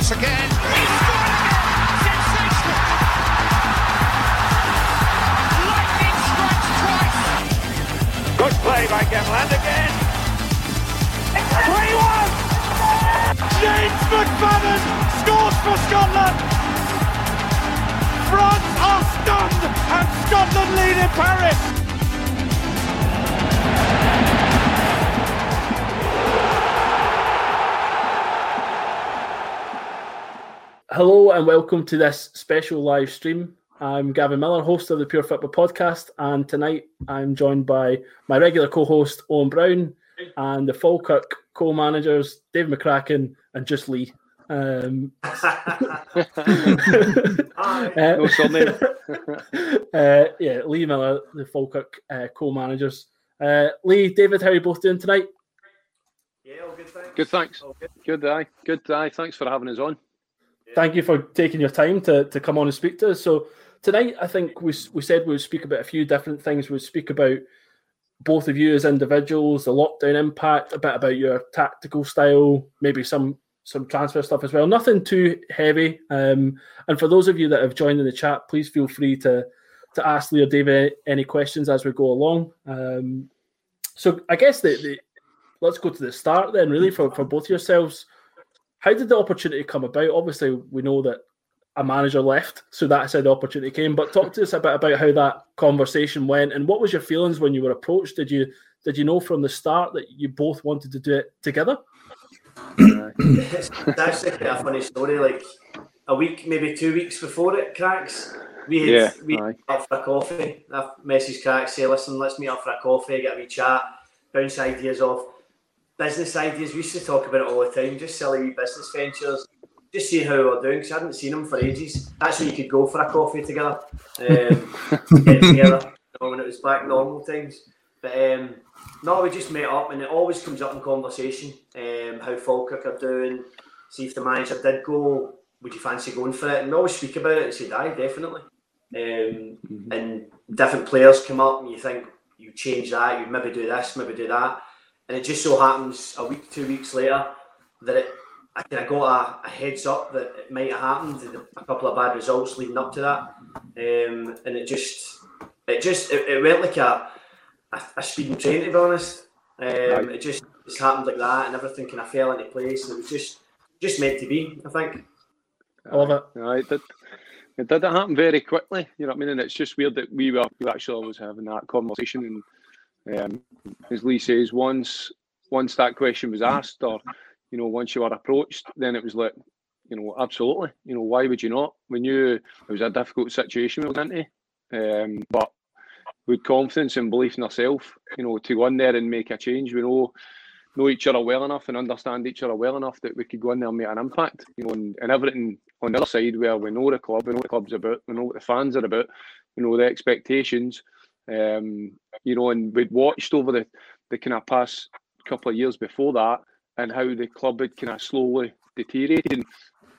Griffiths again. Good play by Gemland again. 3-1! James McFadden scores for Scotland! France are stunned and Scotland lead in Paris! Hello and welcome to this special live stream. I'm Gavin Miller, host of the Pure Football Podcast, and tonight I'm joined by my regular co-host Owen Brown and the Falkirk co-managers Dave McCracken and just Lee. Um, uh, No surname. uh, yeah, Lee Miller, the Falkirk uh, co-managers. Uh, Lee, David, how are you both doing tonight? Yeah, all good, thanks. Good, thanks. All good. Good, aye. Good, aye. Thanks for having us on. Thank you for taking your time to, to come on and speak to us. So tonight, I think we we said we would speak about a few different things. We'd speak about both of you as individuals, the lockdown impact, a bit about your tactical style, maybe some some transfer stuff as well. Nothing too heavy. Um, and for those of you that have joined in the chat, please feel free to to ask Lee or David any questions as we go along. Um, so I guess the, the let's go to the start then, really for for both yourselves. How did the opportunity come about? Obviously, we know that a manager left, so that's how the opportunity came. But talk to us a bit about how that conversation went, and what was your feelings when you were approached? Did you did you know from the start that you both wanted to do it together? Uh, it's actually quite a funny story. Like a week, maybe two weeks before it cracks, we had Yeah, we aye. up for a coffee. I message cracks, say, listen, let's meet up for a coffee, get a wee chat, bounce ideas off. Business ideas, we used to talk about it all the time, just silly wee business ventures, just see how we're doing, because I hadn't seen them for ages. That's when you could go for a coffee together, um, get together, when it was back normal times. But um, no, we just met up, and it always comes up in conversation um, how Falkirk are doing. See if the manager did go, would you fancy going for it? And we always speak about it and say, aye, definitely. Um, And different players come up, and you think you change that, you maybe do this, maybe do that, and it just so happens a week, two weeks later that it. I kind of got a, a heads up that it might have happened, and a couple of bad results leading up to that, um, and it just, it just, it, it went like a, a, a speeding train to be honest. Um, it just, just happened like that, and everything kind of fell into place, and it was just, just meant to be. I think. I love it. Aye, it did. It did happen very quickly. You know what I mean? And it's just weird that we were we actually always having that conversation. And um, as Lee says, once once that question was asked, or you know, once you were approached, then it was like, you know, absolutely. You know, why would you not? We knew it was a difficult situation we were into, um, but with confidence and belief in ourselves, you know, to go in there and make a change. We know know each other well enough and understand each other well enough that we could go in there and make an impact. You know, and, and everything on the other side where we know the club, we know what the club's about, we know what the fans are about, we know the expectations. Um, you know, and we'd watched over the, the kind of past couple of years before that and how the club had kind of slowly deteriorated. And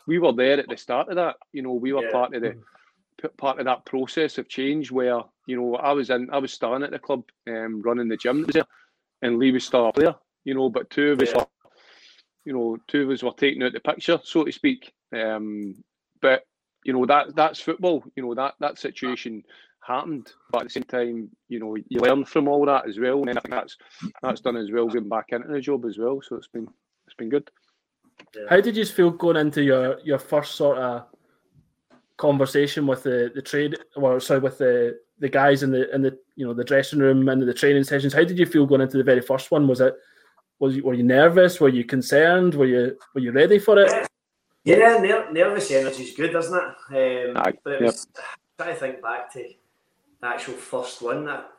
we were there at the start of that. You know, we were Yeah. part of the part of that process of change where you know I was in I was starting at the club um, running the gym there and Lee was still a player you know but two of us Yeah. were you know two of us were taking out the picture so to speak um, but you know that that's football you know that that situation happened but at the same time you know you learn from all that as well and I think that's that's done as well going back into the job as well so it's been it's been good How did you feel going into your your first sort of conversation with the the trade, or sorry, with the the guys in the in the you know the dressing room and the training sessions? How did you feel going into the very first one? Was it was you, were you nervous? Were you concerned? Were you were you ready for it? Yeah, ner- nervous energy is good, isn't it? Um, Aye, but it was trying to think back to the actual first one that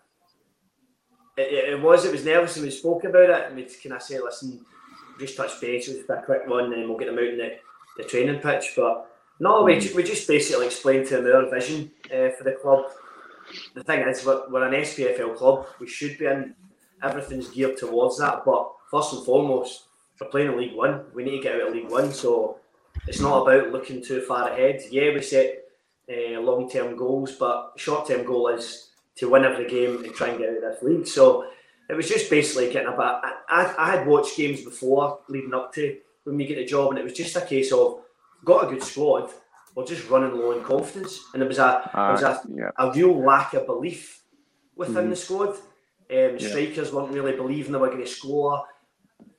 it, it, it was. It was nervous, and we spoke about it, and we kind of say, "Listen, just touch base with a quick one, and we'll get them out in the, the training pitch." But no, we, we just basically explained to them our vision uh, for the club. The thing is, we're, we're an SPFL club. We should be in. Everything's geared towards that, but first and foremost, we're playing in League One. We need to get out of League One, so it's not about looking too far ahead. Yeah, we set uh, long term goals, but short term goal is to win every game and try and get out of this league. So it was just basically getting a bit. I, I, had watched games before leading up to when we get the job, and it was just a case of got a good squad, we're just running low in confidence, and it was a it was a, yeah. a real lack of belief within Mhm. the squad. Um, Yeah. strikers weren't really believing they were going to score,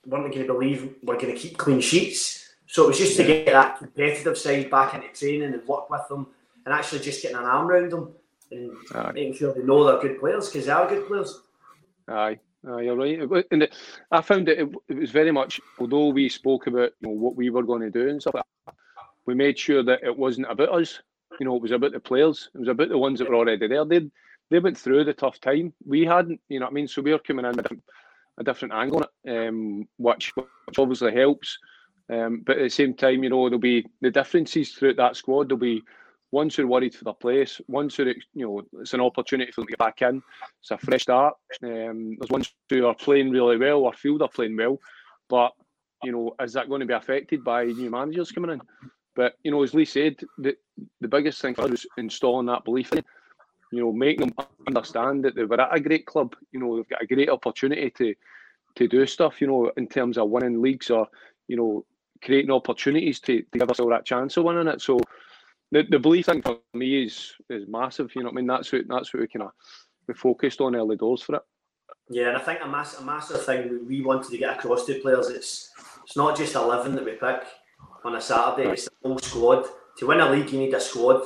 weren't going to believe we're going to keep clean sheets. So it was just to get that competitive side back into training and work with them, and actually just getting an arm around them and Aye. making sure they know they're good players because they are good players. Aye, aye, you're right. And it, I found it, it, it was very much, although we spoke about you know, what we were going to do and stuff like that, we made sure that it wasn't about us. You know, it was about the players. It was about the ones that were already there. They they went through the tough time. We hadn't, you know what I mean? So we were coming in with a, a different angle on it, um, which, which obviously helps. Um, but at the same time, you know, there'll be the differences throughout that squad. There'll be ones who are worried for the place, ones who, are, you know, it's an opportunity for them to get back in. It's a fresh start. Um, there's ones who are playing really well or feel they're playing well, but you know, is that going to be affected by new managers coming in? But you know, as Lee said, the the biggest thing for us was installing that belief in. You know, making them understand that they were at a great club. You know, they've got a great opportunity to to do stuff. You know, in terms of winning leagues or you know creating opportunities to, to give us all that chance of winning it. So the, the belief thing for me is is massive. You know what I mean? That's what that's what we kind of we focused on early doors for it. Yeah, and I think a, mass, a massive thing we wanted to get across to players it's it's not just eleven that we pick on a Saturday; it's the whole squad. To win a league, you need a squad.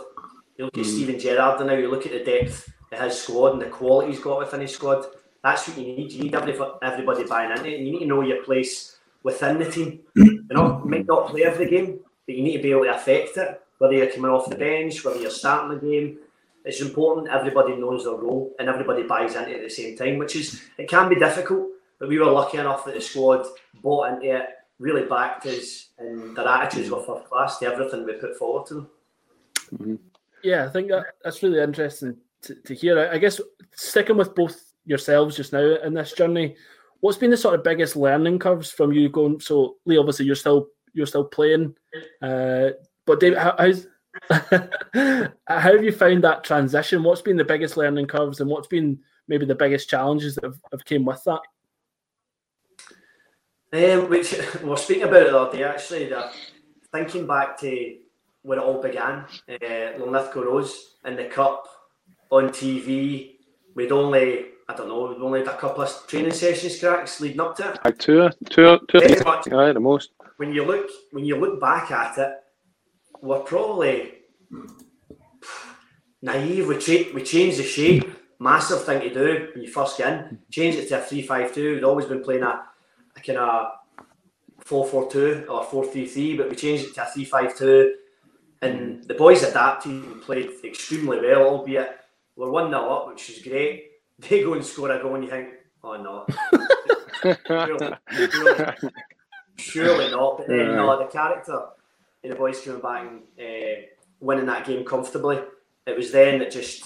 You look at Mm. Steven Gerrard now. You look at the depth of his squad and the quality he's got within his squad. That's what you need. You need every, everybody buying into it. You need to know your place within the team. You know, you might not play every game, but you need to be able to affect it. Whether you're coming off the bench, whether you're starting the game, it's important everybody knows their role and everybody buys into it at the same time, which is it can be difficult. But we were lucky enough that the squad bought into it, really backed us, and their attitudes were first class to everything we put forward to them. Yeah, I think that, that's really interesting to, to hear. I, I guess sticking with both yourselves just now in this journey, what's been the sort of biggest learning curves from you going? So, Lee, obviously you're still you're still playing, uh, but David, how, how's how have you found that transition? What's been the biggest learning curves, and what's been maybe the biggest challenges that have, have came with that? Um, which we were speaking about it the other day actually. That thinking back to when it all began, uh, Linlithgow Rose in the cup on TV, we'd only I don't know, we'd only had a couple of training sessions cracks leading up to it. Aye, two, two, two, Very much. aye, the most. When you look when you look back at it, we're probably naive. We cha- we changed the shape. Massive thing to do when you first get in. Change it to a three-five-two. We'd always been playing a, a kind of four-four-two or four-three-three, but we changed it to a three-five-two. And the boys adapted and played extremely well, albeit we're one 0 up, which is great. They go and score a goal, and you think, oh no, surely, surely, surely not. But then, no, the character and the boys coming back and uh, winning that game comfortably. It was then that just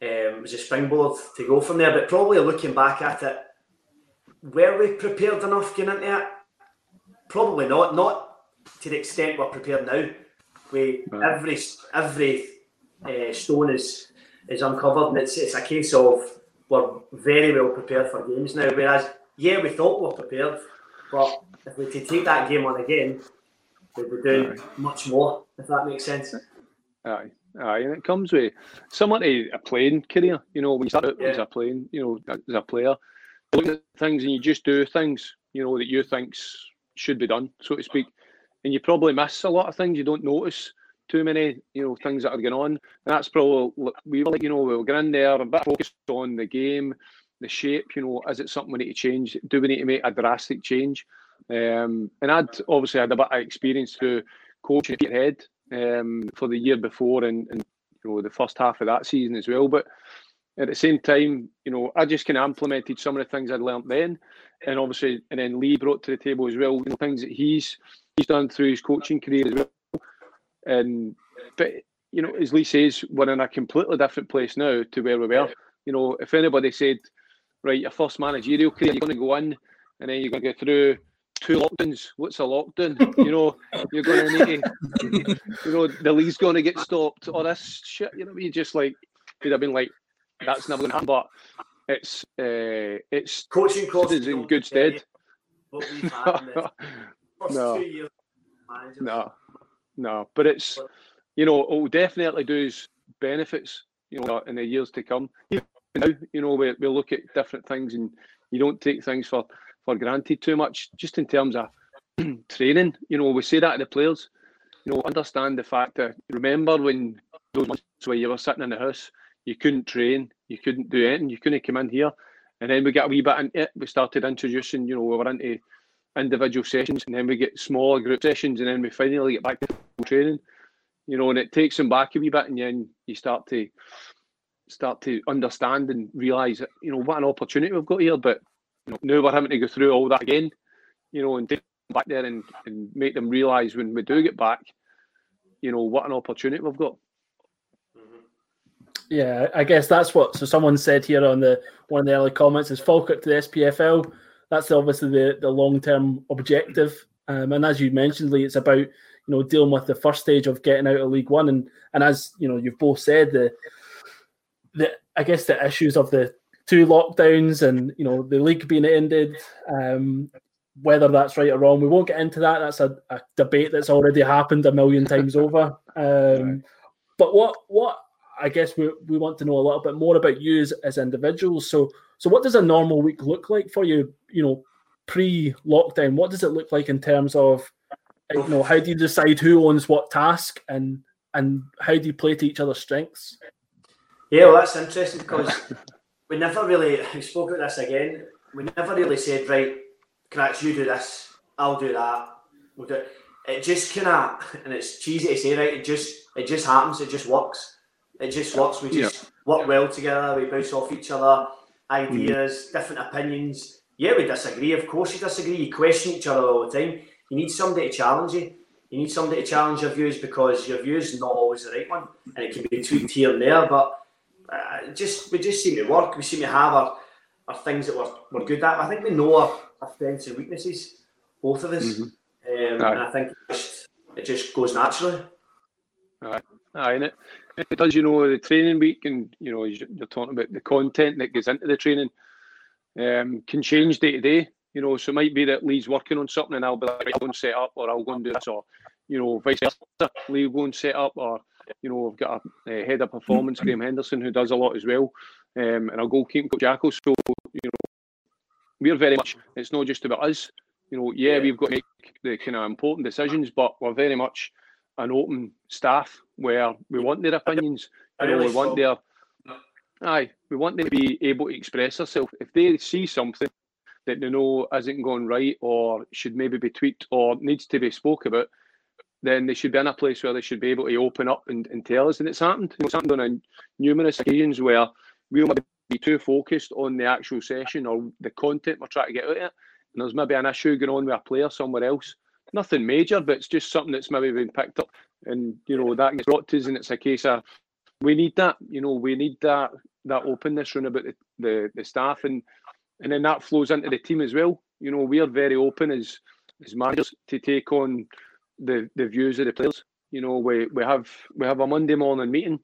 um, was a springboard to go from there. But probably looking back at it, were we prepared enough getting into it? Probably not. Not to the extent we're prepared now. We Right. every every uh, stone is is uncovered, and it's it's a case of we're very well prepared for games now. Whereas, yeah, we thought we were prepared, but if we to take that game on again, we'd be doing much more. If that makes sense. Aye, aye, and it comes with similar to a playing career. You know, when you start out as a playing, you know, as a player, you look at things and you just do things, you know, that you think's should be done, so to speak, and you probably miss a lot of things. You don't notice too many, you know, things that are going on, and that's probably we were like, you know, we were going in there a bit focused on the game, the shape. You know, is it something we need to change? Do we need to make a drastic change? Um, and I'd obviously had a bit of experience through coaching at Head um, for the year before and, and you know the first half of that season as well. But at the same time, you know, I just kind of implemented some of the things I'd learnt then, and obviously, and then Lee brought to the table as well, you know, things that he's he's done through his coaching career as well. And but you know, as Lee says, we're in a completely different place now to where we were. You know, if anybody said, right, your first managerial career, you're going to go in and then you're going to go through two lockdowns. What's a lockdown? You know, you're going to need to, you know, the league's going to get stopped or this shit. You know, you just like, you'd have been like, that's never going to happen. But it's, uh, it's Coaching course It's in good stead. What we've had in the first No. years, no, no, but it's you know it will definitely do benefits you know in the years to come. Even now, you know we we look at different things and you don't take things for for granted too much. Just in terms of training, you know we say that to the players. You know, understand the fact that remember when those months where you were sitting in the house, you couldn't train, you couldn't do anything, you couldn't come in here, and then we get a wee bit into it. Eh, we started introducing, you know, we were into individual sessions, and then we get smaller group sessions, and then we finally get back to training. You know, and it takes them back a wee bit, and then you start to start to understand and realise you know what an opportunity we've got here. But you know, now we're having to go through all that again. You know, and back there and, and make them realise when we do get back, you know, what an opportunity we've got. Yeah, I guess that's what. So someone said here on the one of the early comments is Falkirk to the SPFL that's obviously the, the long term objective. Um, and as you mentioned, Lee, it's about you know dealing with the first stage of getting out of League One, and and as you know you've both said the the I guess the issues of the two lockdowns and you know the league being ended, um, whether that's right or wrong, we won't get into that. That's a, a debate that's already happened a million times over. Um, but what what I guess we, we want to know a little bit more about you as, as individuals. So so what does a normal week look like for you? You know, pre-lockdown, what does it look like in terms of you know how do you decide who owns what task and and how do you play to each other's strengths? Yeah, well, that's interesting because we never really we spoke about this again. We never really said right, cracks, you do this, I'll do that. We'll do it. it just kind of, and it's cheesy to say, right? It just it just happens. It just works. It just works. We just yeah. work well together. We bounce off each other ideas, mm. different opinions. Yeah, we disagree. Of course, you disagree. You question each other all the time. You need somebody to challenge you. You need somebody to challenge your views because your views is not always the right one, and it can be tweaked here and there. But uh, just we just seem to work. We seem to have our, our things that we're, we're good at. I think we know our, our strengths and weaknesses, both of us, mm-hmm. um, and I think it just, it just goes naturally. Aye, aye, and it it does, you know, the training week and, you know, you're talking about the content that goes into the training um, can change day to day. You know, so it might be that Lee's working on something and I'll be like, I'll go and set up or I'll go and do this or, you know, vice versa. Lee will go and set up or, you know, I've got a, a head of performance, Graham Henderson, who does a lot as well. Um, and goalkeeping coach Jackal. So, you know, we're very much, it's not just about us. You know, yeah, we've got to make the kind of important decisions, but we're very much an open staff where we want their opinions. You know, we want their aye, we want them to be able to express themselves. If they see something that they know isn't going right or should maybe be tweaked or needs to be spoke about, then they should be in a place where they should be able to open up and, and tell us. And it's happened. It's happened on numerous occasions where we don't be too focused on the actual session or the content we're trying to get out of it. And there's maybe an issue going on with a player somewhere else nothing major, but it's just something that's maybe been picked up, and you know that gets brought to us, and it's a case of we need that. You know, we need that that openness around about the, the, the staff, and and then that flows into the team as well. You know, we are very open as as managers to take on the the views of the players. You know, we we have we have a Monday morning meeting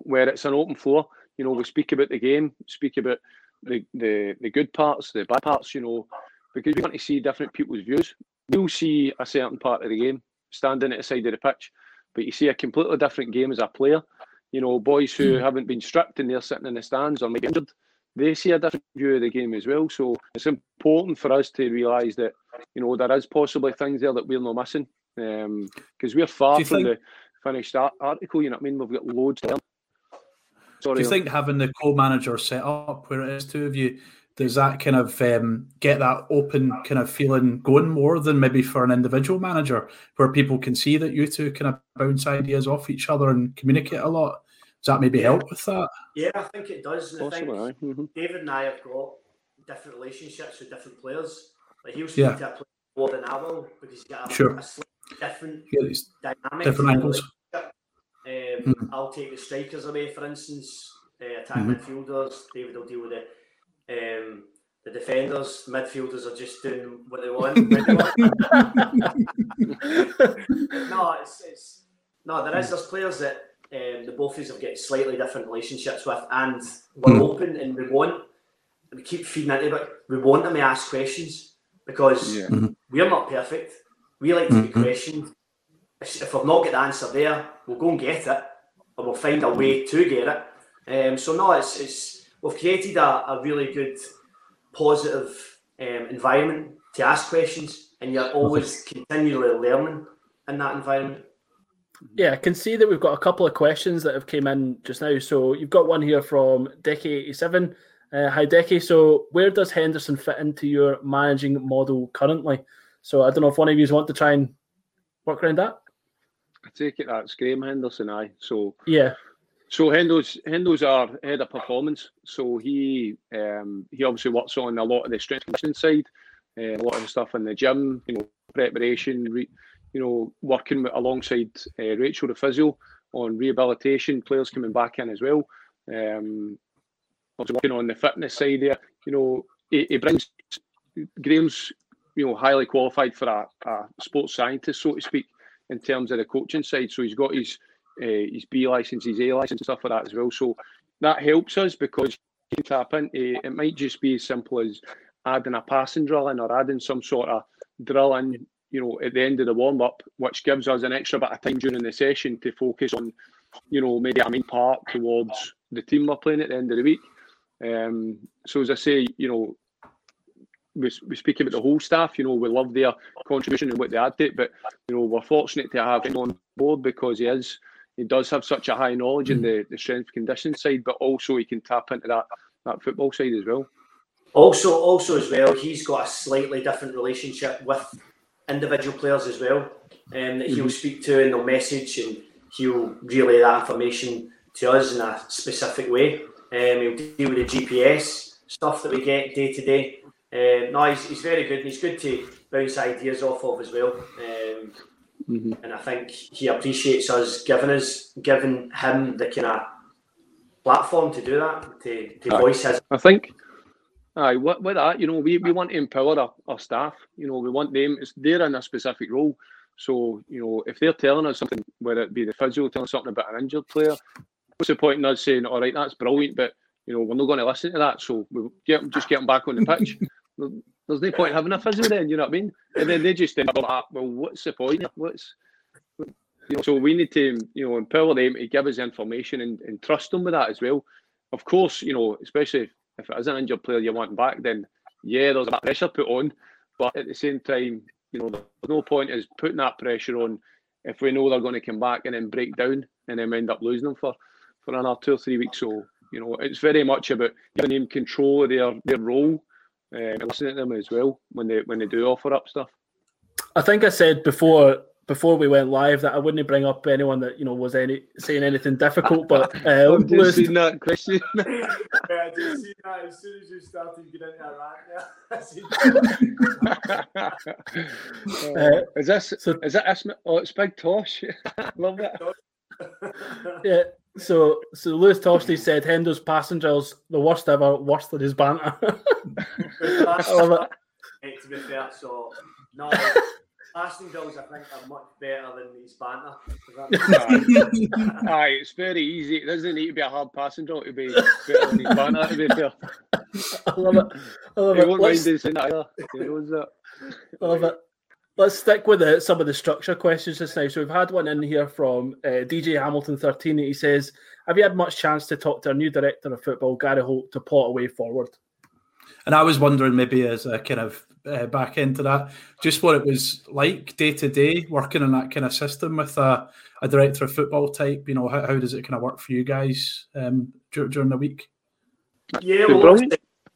where it's an open floor. You know, we speak about the game, speak about the the the good parts, the bad parts. You know, because we want to see different people's views you'll see a certain part of the game standing at the side of the pitch, but you see a completely different game as a player. You know, boys who mm. haven't been stripped and they're sitting in the stands or maybe injured, they see a different view of the game as well. So it's important for us to realise that, you know, there is possibly things there that we're not missing. Because um, we're far from think... the finished article, you know what I mean? We've got loads there. Sorry, Do you think having the co-manager set up where it is two of you does that kind of um, get that open kind of feeling going more than maybe for an individual manager where people can see that you two kind of bounce ideas off each other and communicate a lot? Does that maybe help with that? Yeah, I think it does. And I think mm-hmm. David and I have got different relationships with different players. Like he'll speak yeah. to a player more than I will because he's got a, sure. a different yeah, dynamic. Different angles. Um, mm-hmm. I'll take the strikers away, for instance, uh, attack mm-hmm. midfielders. David will deal with it um, the defenders, midfielders are just doing what they want. no, it's, it's no. There is there's players that um, the both of us have got slightly different relationships with, and we're mm. open and we want we keep feeding into it. We want them to ask questions because yeah. Mm-hmm. we're not perfect. We like to be mm-hmm. questioned. if I've not got the answer there, we'll go and get it, or we'll find a way to get it. Um, so no, it's, it's we've created a, a really good, positive um, environment to ask questions, and you're always continually learning in that environment. Yeah, I can see that we've got a couple of questions that have came in just now. So you've got one here from Decky87. Uh, hi, Decky. So where does Henderson fit into your managing model currently? So I don't know if one of you want to try and work around that. I take it that's Graham Henderson, I. So yeah. So Hendo's Hendo's our head of performance. So he um, he obviously works on a lot of the strength conditioning side, uh, a lot of the stuff in the gym, you know, preparation, re, you know, working with, alongside uh, Rachel the physio on rehabilitation, players coming back in as well. Um, also working on the fitness side there. You know, he, he brings Graham's you know highly qualified for a, a, sports scientist, so to speak, in terms of the coaching side. So he's got his uh, his B license, his A license, stuff like that as well. So that helps us because you tap into it. Might just be as simple as adding a passing drill in or adding some sort of drill in you know, at the end of the warm up, which gives us an extra bit of time during the session to focus on, you know, maybe a main part towards the team we're playing at the end of the week. Um, so as I say, you know, we, we speak about the whole staff. You know, we love their contribution and what they add to it, but you know, we're fortunate to have him on board because he is he does have such a high knowledge in the, the strength condition side, but also he can tap into that that football side as well. Also, also as well, he's got a slightly different relationship with individual players as well um, that he'll mm-hmm. speak to and they'll message and he'll relay that information to us in a specific way. Um, he'll deal with the GPS stuff that we get day to day. Um, no, he's, he's very good and he's good to bounce ideas off of as well. Um, mm-hmm. And I think he appreciates us giving us, giving him the kind of platform to do that, to, to voice his. I think Aye, with, with that, you know, we, we want to empower our, our staff. You know, we want them, it's, they're in a specific role. So, you know, if they're telling us something, whether it be the physio telling us something about an injured player, what's the point in us saying, all right, that's brilliant, but, you know, we're not going to listen to that. So we get just get them back on the pitch. There's no point having a physio then, you know what I mean? And then they just think, oh, ah, well, what's the point? What's, you know, so we need to, you know, empower them to give us information and, and trust them with that as well. Of course, you know, especially if it is an injured player you want back, then yeah, there's a pressure put on. But at the same time, you know, there's no point is putting that pressure on if we know they're going to come back and then break down and then end up losing them for, for another two or three weeks. So, you know, it's very much about giving them control of their, their role um, and listening to them as well when they when they do offer up stuff. I think I said before before we went live that I wouldn't bring up anyone that you know was any saying anything difficult. But uh, I've just seen that question. yeah, I just seen that as soon as you started getting into that. uh, is this so, is that Isma- Oh, it's Big Tosh. Love that. yeah. So, so Lewis Toshney said Hendo's passengers the worst ever, worse than his banter. I love it. To be fair, so no, Aston Villas, I think, are much better than his banter. Aye, it's very easy. It doesn't need to be a hard passenger to be better than his banter, to be fair. I love it. I love he it. won't Let's... mind saying that either. He knows that. I love it. Let's stick with the, some of the structure questions just now. So we've had one in here from uh, DJ Hamilton 13. He says, have you had much chance to talk to our new director of football, Gary Holt, to plot a way forward? And I was wondering, maybe as a kind of uh, back into that, just what it was like day to day working in that kind of system with a, a director of football type. You know, how, how does it kind of work for you guys um, during the week? Yeah, well,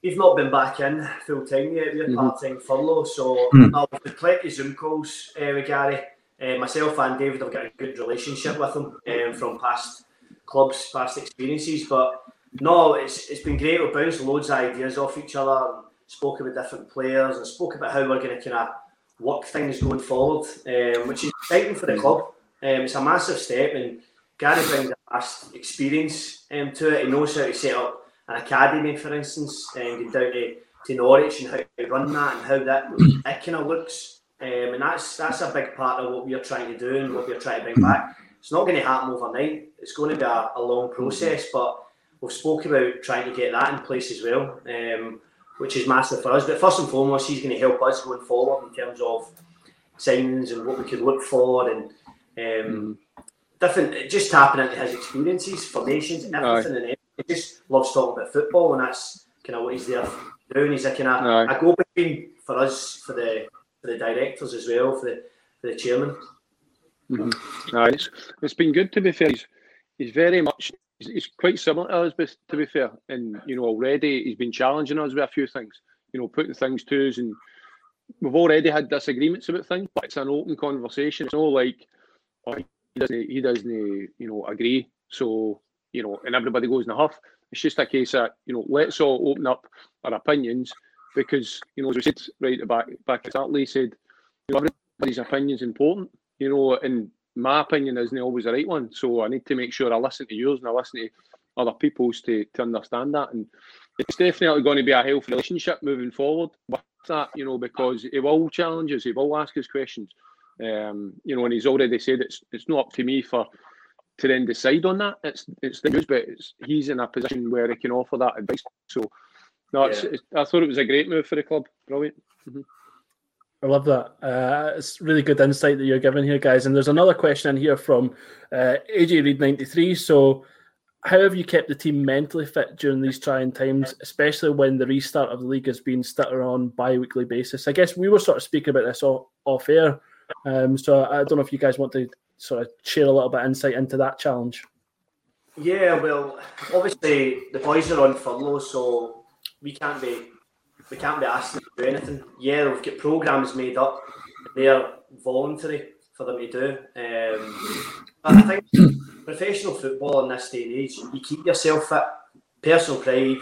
we've not been back in full time yet. We're mm-hmm. part time furlough, so mm. I've had plenty of Zoom calls uh, with Gary. Uh, myself and David have got a good relationship with him um, from past clubs, past experiences. But no, it's it's been great. We've bounced loads of ideas off each other and spoke about different players and spoke about how we're going to kind of work things going forward, um, which is exciting for the club. Um, it's a massive step, and Gary brings a vast experience um, to it. He knows how to set up an academy, for instance, and down to, to Norwich and how to run that and how that it kind of looks. Um, and that's that's a big part of what we're trying to do and what we're trying to bring back. It's not going to happen overnight. It's going to be a, a long process, but we've spoke about trying to get that in place as well. Um, which is massive for us. But first and foremost, he's going to help us going forward in terms of signings and what we could look for and Um, different, just tapping into his experiences, formations, and everything, and he just loves talking about football, and that's kind of what he's there doing. He's a kind of a go between for us, for the for the directors as well, for the for the chairman. Mm-hmm. Aye, it's, it's been good to be fair. He's, he's very much he's, he's quite similar to us, but to be fair. And you know, already he's been challenging us with a few things. You know, putting things to us, and we've already had disagreements about things, but it's an open conversation. It's not like oh, he doesn't he doesn't you know agree. So you know, and everybody goes in a huff. It's just a case that you know, let's all open up our opinions because you know, as we said right back back at Lee said, you know, everybody's opinion is important. You know, and my opinion isn't always the right one. So I need to make sure I listen to yours and I listen to other people's to, to understand that. And it's definitely going to be a healthy relationship moving forward with that, you know, because he will challenge us, he will ask us questions. Um, you know, and he's already said it's it's not up to me for to then decide on that. It's it's the news, but it's, he's in a position where he can offer that advice. So, no, it's, it's, I thought it was a great move for the club. Brilliant. Mm-hmm. I love that. Uh, it's really good insight that you're giving here, guys. And there's another question in here from uh, AJ Reed 93. So, how have you kept the team mentally fit during these trying times, especially when the restart of the league has been started on bi-weekly basis? I guess we were sort of speaking about this off, off air. Um, so I don't know if you guys want to sort of share a little bit of insight into that challenge. Yeah, well, obviously the boys are on furlough, so we can't be we can't be asked to do anything. Yeah, we've got programs made up; they're voluntary for them to do. Um, I think professional football in this day and age, you keep yourself fit, personal pride.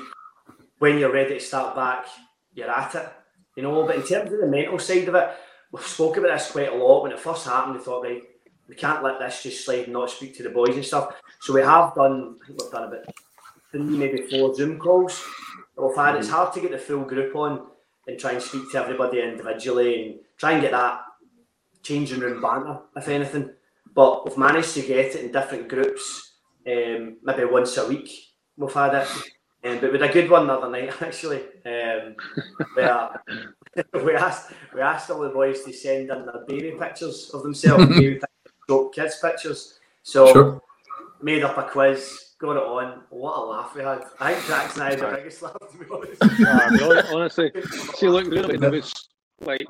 When you're ready to start back, you're at it. You know, but in terms of the mental side of it, we've spoken about this quite a lot. When it first happened, we thought, right, we can't let this just slide and not speak to the boys and stuff. So we have done, I think we've done about three, maybe four Zoom calls we've had. It's hard to get the full group on and try and speak to everybody individually and try and get that changing room banter, if anything. But we've managed to get it in different groups, um, maybe once a week. We've had it. Um, but we had a good one the other night actually. Um, where we asked we asked all the boys to send in their baby pictures of themselves, baby kids pictures. So sure. made up a quiz, got it on. What a laugh we had! I think Jackson and I had the biggest laugh to be honest. uh, honestly, see, look, really, it was like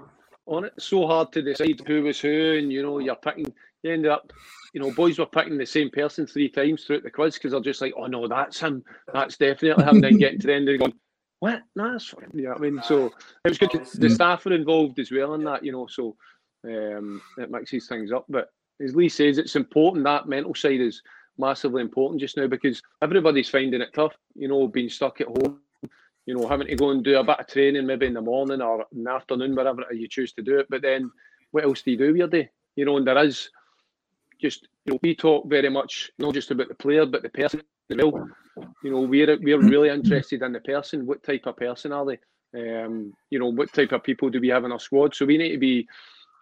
on it so hard to decide who was who, and you know, you're picking. You ended up you know, boys were picking the same person three times throughout the quiz because they're just like, oh no, that's him, that's definitely him. then getting to the end and going, what? No, that's fine. You know what I mean? So it was good. To, the staff were involved as well in that, you know, so um, it mixes things up. But as Lee says, it's important that mental side is massively important just now because everybody's finding it tough, you know, being stuck at home, you know, having to go and do a bit of training maybe in the morning or in the afternoon, wherever you choose to do it. But then what else do you do with your day? You know, and there is just you know, we talk very much not just about the player but the person as well. You know, we're we're really interested in the person. What type of person are they? Um, you know, what type of people do we have in our squad? So we need to be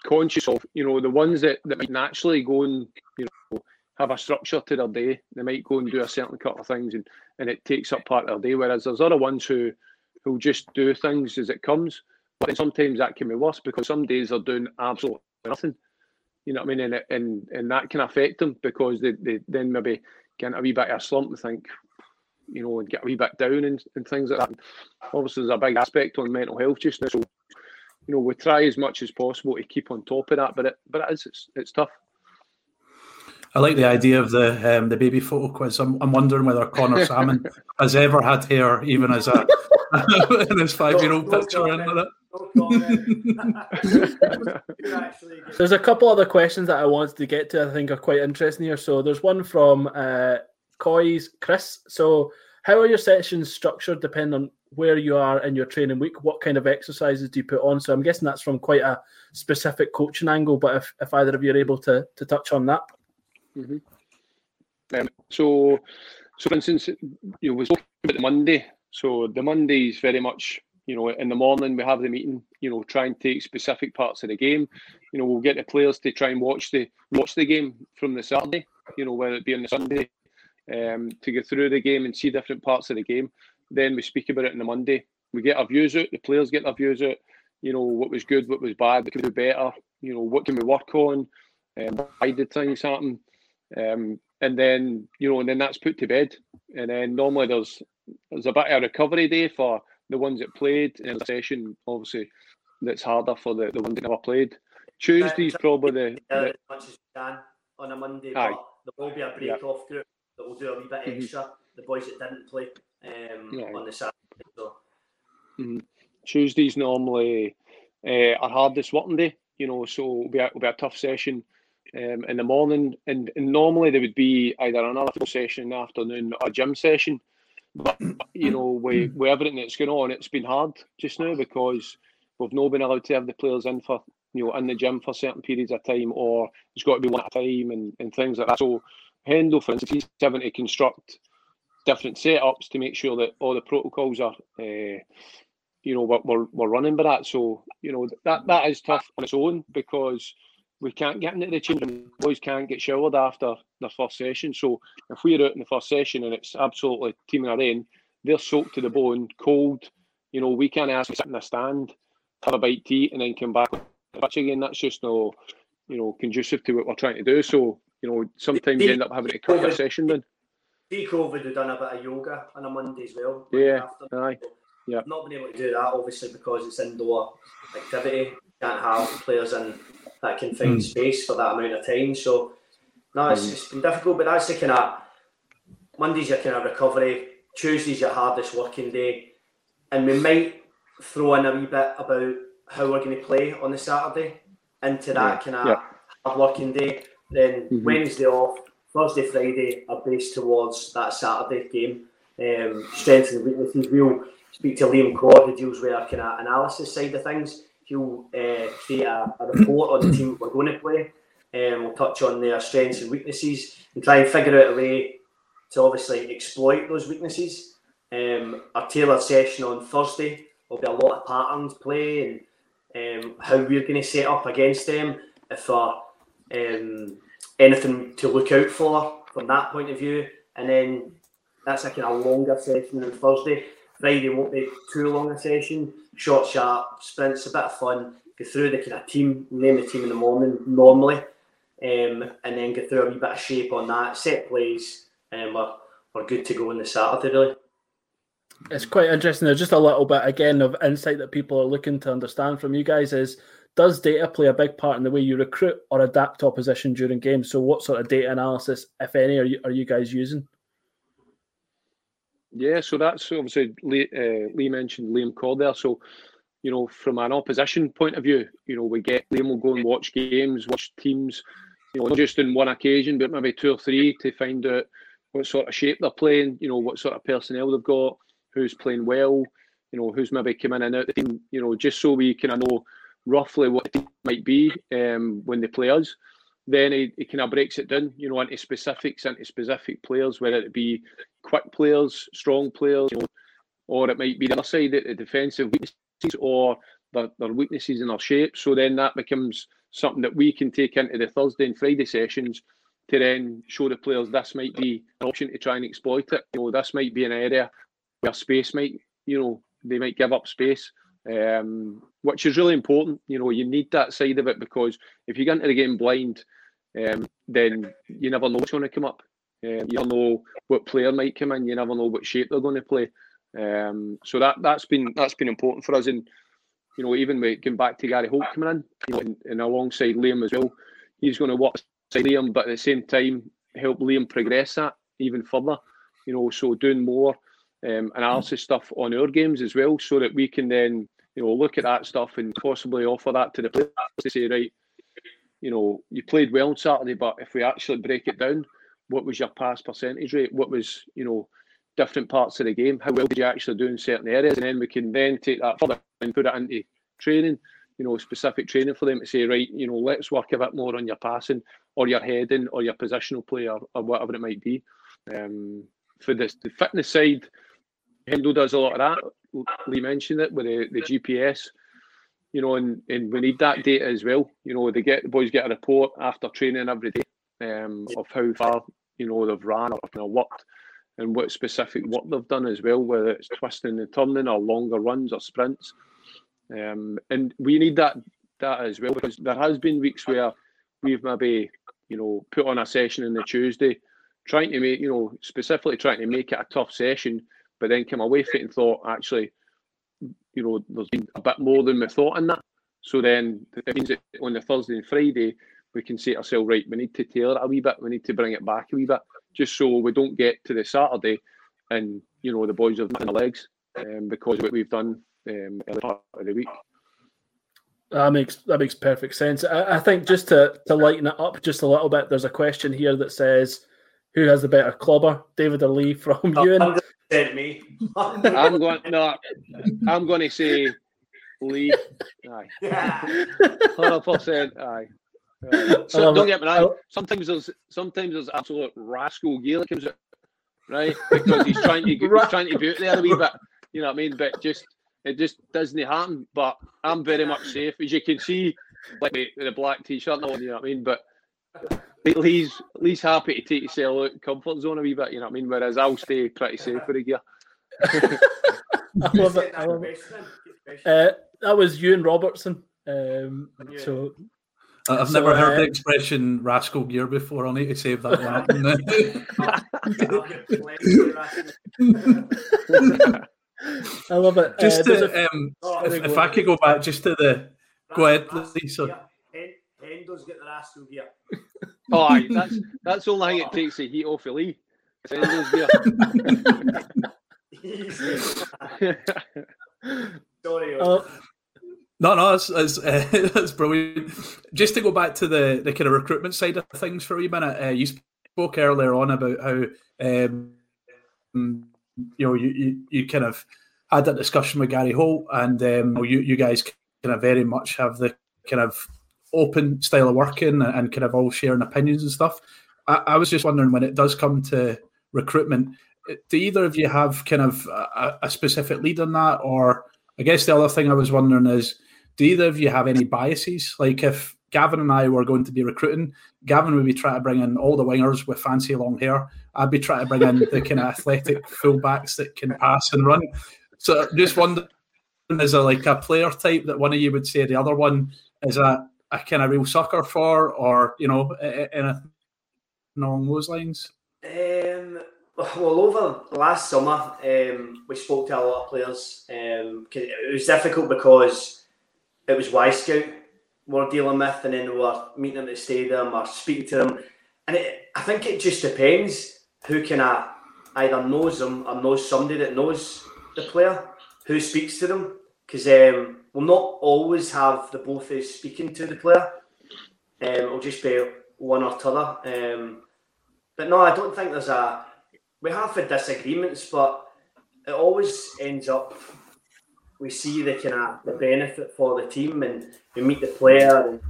conscious of, you know, the ones that, that might naturally go and, you know, have a structure to their day. They might go and do a certain couple of things and, and it takes up part of their day. Whereas there's other ones who who just do things as it comes. But sometimes that can be worse because some days they're doing absolutely nothing. You know what I mean? And and and that can affect them because they, they then maybe get a wee bit of a slump and think, you know, and get a wee bit down and, and things like that. Obviously, there's a big aspect on mental health just now. So, you know, we try as much as possible to keep on top of that, but it but it is it's, it's tough. I like the idea of the um, the baby photo quiz. I'm, I'm wondering whether Connor Sammon has ever had hair, even as a in his five year old picture in it. there's a couple other questions that I wanted to get to. I think are quite interesting here. So there's one from uh, Coy's Chris. So how are your sessions structured depending on where you are in your training week? What kind of exercises do you put on? So I'm guessing that's from quite a specific coaching angle. But if, if either of you are able to to touch on that. Mm-hmm. Um, so, so for instance, you know, we spoke about the Monday. So the Monday is very much you know, in the morning we have the meeting. You know, try and take specific parts of the game. You know, we'll get the players to try and watch the watch the game from the Saturday. You know, whether it be on the Sunday, um, to go through the game and see different parts of the game. Then we speak about it on the Monday. We get our views out. The players get their views out. You know, what was good, what was bad, what could do better. You know, what can we work on. um, why did things happen, um, and then you know, and then that's put to bed, and then normally there's there's a bit of a recovery day for the ones that played in the session. Obviously, that's harder for the, the ones that never played. Tuesday's probably the, the as much as we can on a Monday, aye. but there will be a break off group that will do a wee bit mm-hmm. extra. The boys that didn't play um, yeah. on the Saturday. So. Mm-hmm. Tuesday's normally uh, our hardest working day, you know, so it'll be a, it'll be a tough session um, in the morning, and, and, normally there would be either another session in the afternoon or a gym session. But you know, with, with everything that's going on, it's been hard just now because we've not been allowed to have the players in for you know in the gym for certain periods of time, or there's got to be one at a time and, and things like that. So Hendo, for instance, he's having to construct different setups to make sure that all the protocols are, uh, you know, we're, we're, we're running by that. So you know that that is tough on its own because we can't get into the change room. Boys can't get showered after the first session. So if we're out in the first session and it's absolutely teeming our rain, they're soaked to the bone, cold. You know, we can't ask to sit in a stand, have a bite to eat, and then come back But again. That's just no, you know, conducive to what we're trying to do. So you know, sometimes you end up having to cut your session then. Pre-COVID, we've done a bit of yoga on a Monday as well. Yeah, aye. Yeah. I've not been able to do that obviously because it's indoor activity. Can't have players in that confined mm. space for that amount of time. So no, it's, mm. it's been difficult, but that's the kind of Monday's your kind of recovery, Tuesday's your hardest working day, and we might throw in a wee bit about how we're going to play on the Saturday into that yeah. kind of yeah. hard working day. Then mm-hmm. Wednesday off, Thursday, Friday are based towards that Saturday game. Um, strengths and weaknesses. We'll speak to Liam Cord, who deals with our kind of analysis side of things he'll uh, create a, a, report on the team we're going to play. Um, we'll touch on their strengths and weaknesses and try and figure out a way to obviously exploit those weaknesses. Um, our tailored session on Thursday will be a lot of patterns play and um, how we're going to set up against them. If uh, um, anything to look out for from that point of view, and then that's a kind of longer session on Thursday. Friday won't be too long a session short, sharp sprints, a bit of fun. Go through the kind of team, name the team in the morning normally, um, and then get through a wee bit of shape on that. Set plays, and we're, we're good to go on the Saturday, really. It's quite interesting. There's just a little bit again of insight that people are looking to understand from you guys is does data play a big part in the way you recruit or adapt opposition during games? So, what sort of data analysis, if any, are you are you guys using? Yeah, so that's obviously Lee, uh, Lee mentioned Liam Corder. So, you know, from an opposition point of view, you know, we get Liam will go and watch games, watch teams, you know, not just in one occasion, but maybe two or three to find out what sort of shape they're playing, you know, what sort of personnel they've got, who's playing well, you know, who's maybe coming in and out the team, you know, just so we kind of know roughly what it might be um, when they play us then he, he kind of breaks it down, you know, into specifics, into specific players, whether it be quick players, strong players, you know, or it might be the other side, the defensive weaknesses or their, their weaknesses in their shape. So then that becomes something that we can take into the Thursday and Friday sessions to then show the players this might be an option to try and exploit it. You know, this might be an area where space might, you know, they might give up space. Um, which is really important. You know, you need that side of it because if you get into the game blind, um, then you never know what's going to come up. Um, you never know what player might come in. You never know what shape they're going to play. Um, so that that's been that's been important for us. And you know, even with going back to Gary Holt coming in, you know, and, and alongside Liam as well, he's going to watch Liam, but at the same time help Liam progress that even further. You know, so doing more um, analysis stuff on our games as well, so that we can then you know look at that stuff and possibly offer that to the players to say, right, you know, you played well on Saturday, but if we actually break it down, what was your pass percentage rate? What was, you know, different parts of the game? How well did you actually do in certain areas? And then we can then take that further and put it into training, you know, specific training for them to say, right, you know, let's work a bit more on your passing or your heading or your positional play or, or whatever it might be. Um, for this, the fitness side, Hendo does a lot of that. Lee mentioned it with the, the GPS you know, and, and we need that data as well. You know, they get the boys get a report after training every day um, of how far you know they've ran or you know, worked and what specific work they've done as well, whether it's twisting and turning or longer runs or sprints. Um, and we need that that as well because there has been weeks where we've maybe you know put on a session on the Tuesday, trying to make you know specifically trying to make it a tough session, but then came away from it and thought actually, you know, there's been a bit more than we thought in that. So then it means that on the Thursday and Friday we can say to ourselves, right, we need to tailor it a wee bit, we need to bring it back a wee bit, just so we don't get to the Saturday and you know the boys have nothing the legs um, because of what we've done um, early part of the week. That makes that makes perfect sense. I, I, think just to, to lighten it up just a little bit, there's a question here that says, "Who has the better clubber, David or Lee?" From you and me. I'm going no. I'm going to say Lee. Aye. Hundred percent. Aye. So don't get me wrong. Sometimes there's sometimes there's absolute rascal gear that comes out, right? Because he's trying to he's trying to boot there a wee bit. You know what I mean? But just it just doesn't happen. But I'm very much safe, as you can see, like the, the black t-shirt and all. You know what I mean? But Lee's Lee's happy to take himself out comfort zone a wee bit. You know what I mean? Whereas I'll stay pretty safe for the gear. I love it. I love it. Uh, that was Ewan Robertson. Um, yeah. So I've so, never heard uh, the expression rascal gear before. I'll need to save that one. I love it. Just uh, to, um, oh, if, if I could go back just to the go ahead, Lisa. Endo's get the rascal gear. Oh, aye, that's that's the only thing it takes the heat off of Lee. Endo's gear. Sorry. Uh, no, no, that's that's, uh, that's brilliant. Just to go back to the, the kind of recruitment side of things for a wee minute, uh, you spoke earlier on about how um, you know you, you, you kind of had that discussion with Gary Holt, and um, you you guys kind of very much have the kind of open style of working and kind of all sharing opinions and stuff. I, I was just wondering when it does come to recruitment, do either of you have kind of a, a specific lead on that, or I guess the other thing I was wondering is do either of you have any biases? Like if Gavin and I were going to be recruiting, Gavin would be trying to bring in all the wingers with fancy long hair. I'd be trying to bring in the kind of athletic fullbacks that can pass and run. So just wondering, is there like a player type that one of you would say the other one is a, a kind of real sucker for, or you know, anything along those lines? Um, well, over last summer, um, we spoke to a lot of players. Um, it was difficult because it was Wyscout we're dealing with, and then we're meeting them at the stadium or speaking to them. And it, I think it just depends who can I either knows them or knows somebody that knows the player who speaks to them. Because um, we'll not always have the both of speaking to the player. Um, it'll just be one or t'other. Um, but no, I don't think there's a. We have had disagreements, but it always ends up we see the kind of the benefit for the team, and we meet the player,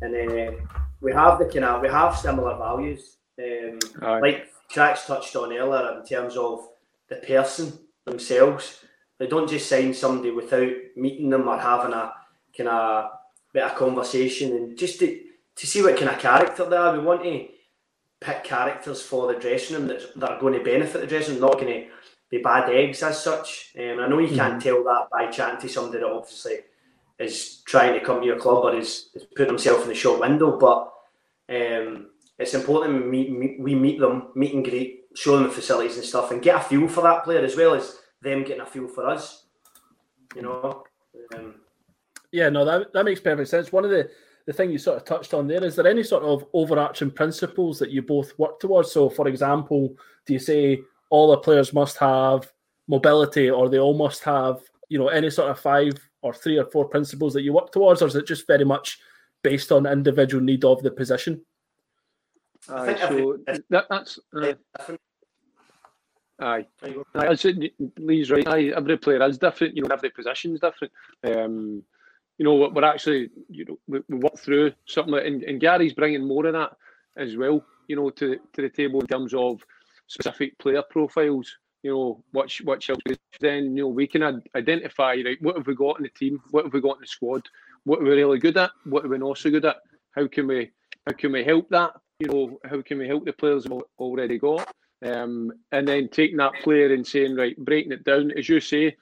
and, and uh, we have the kind of we have similar values. Um, like Cracks touched on earlier in terms of the person themselves. They don't just sign somebody without meeting them or having a kind of bit of conversation and just to, to see what kind of character they are. We want to pick characters for the dressing room that, that are going to benefit the dressing room, not going to be bad eggs as such. Um, I know you can't mm. tell that by chatting to somebody that obviously is trying to come to your club or is, is putting himself in the shop window, but um, it's important we meet, meet, we meet them, meet and greet, show them the facilities and stuff, and get a feel for that player as well as them getting a feel for us. You know. Um, yeah, no, that that makes perfect sense. One of the the thing you sort of touched on there is there any sort of overarching principles that you both work towards? So, for example, do you say all the players must have mobility or they all must have, you know, any sort of five or three or four principles that you work towards, or is it just very much based on individual need of the position? Aye, so that, that's uh, aye. I Lee's right. Aye, every player is different. You know, every position is different. Um, you know, we're actually you know we, we work through something, like, and, and Gary's bringing more of that as well. You know, to to the table in terms of specific player profiles. You know, which which then you know we can identify right what have we got in the team, what have we got in the squad, what are we really good at, what are we not so good at, how can we how can we help that, you know, how can we help the players we've already got, um, and then taking that player and saying right, breaking it down as you say,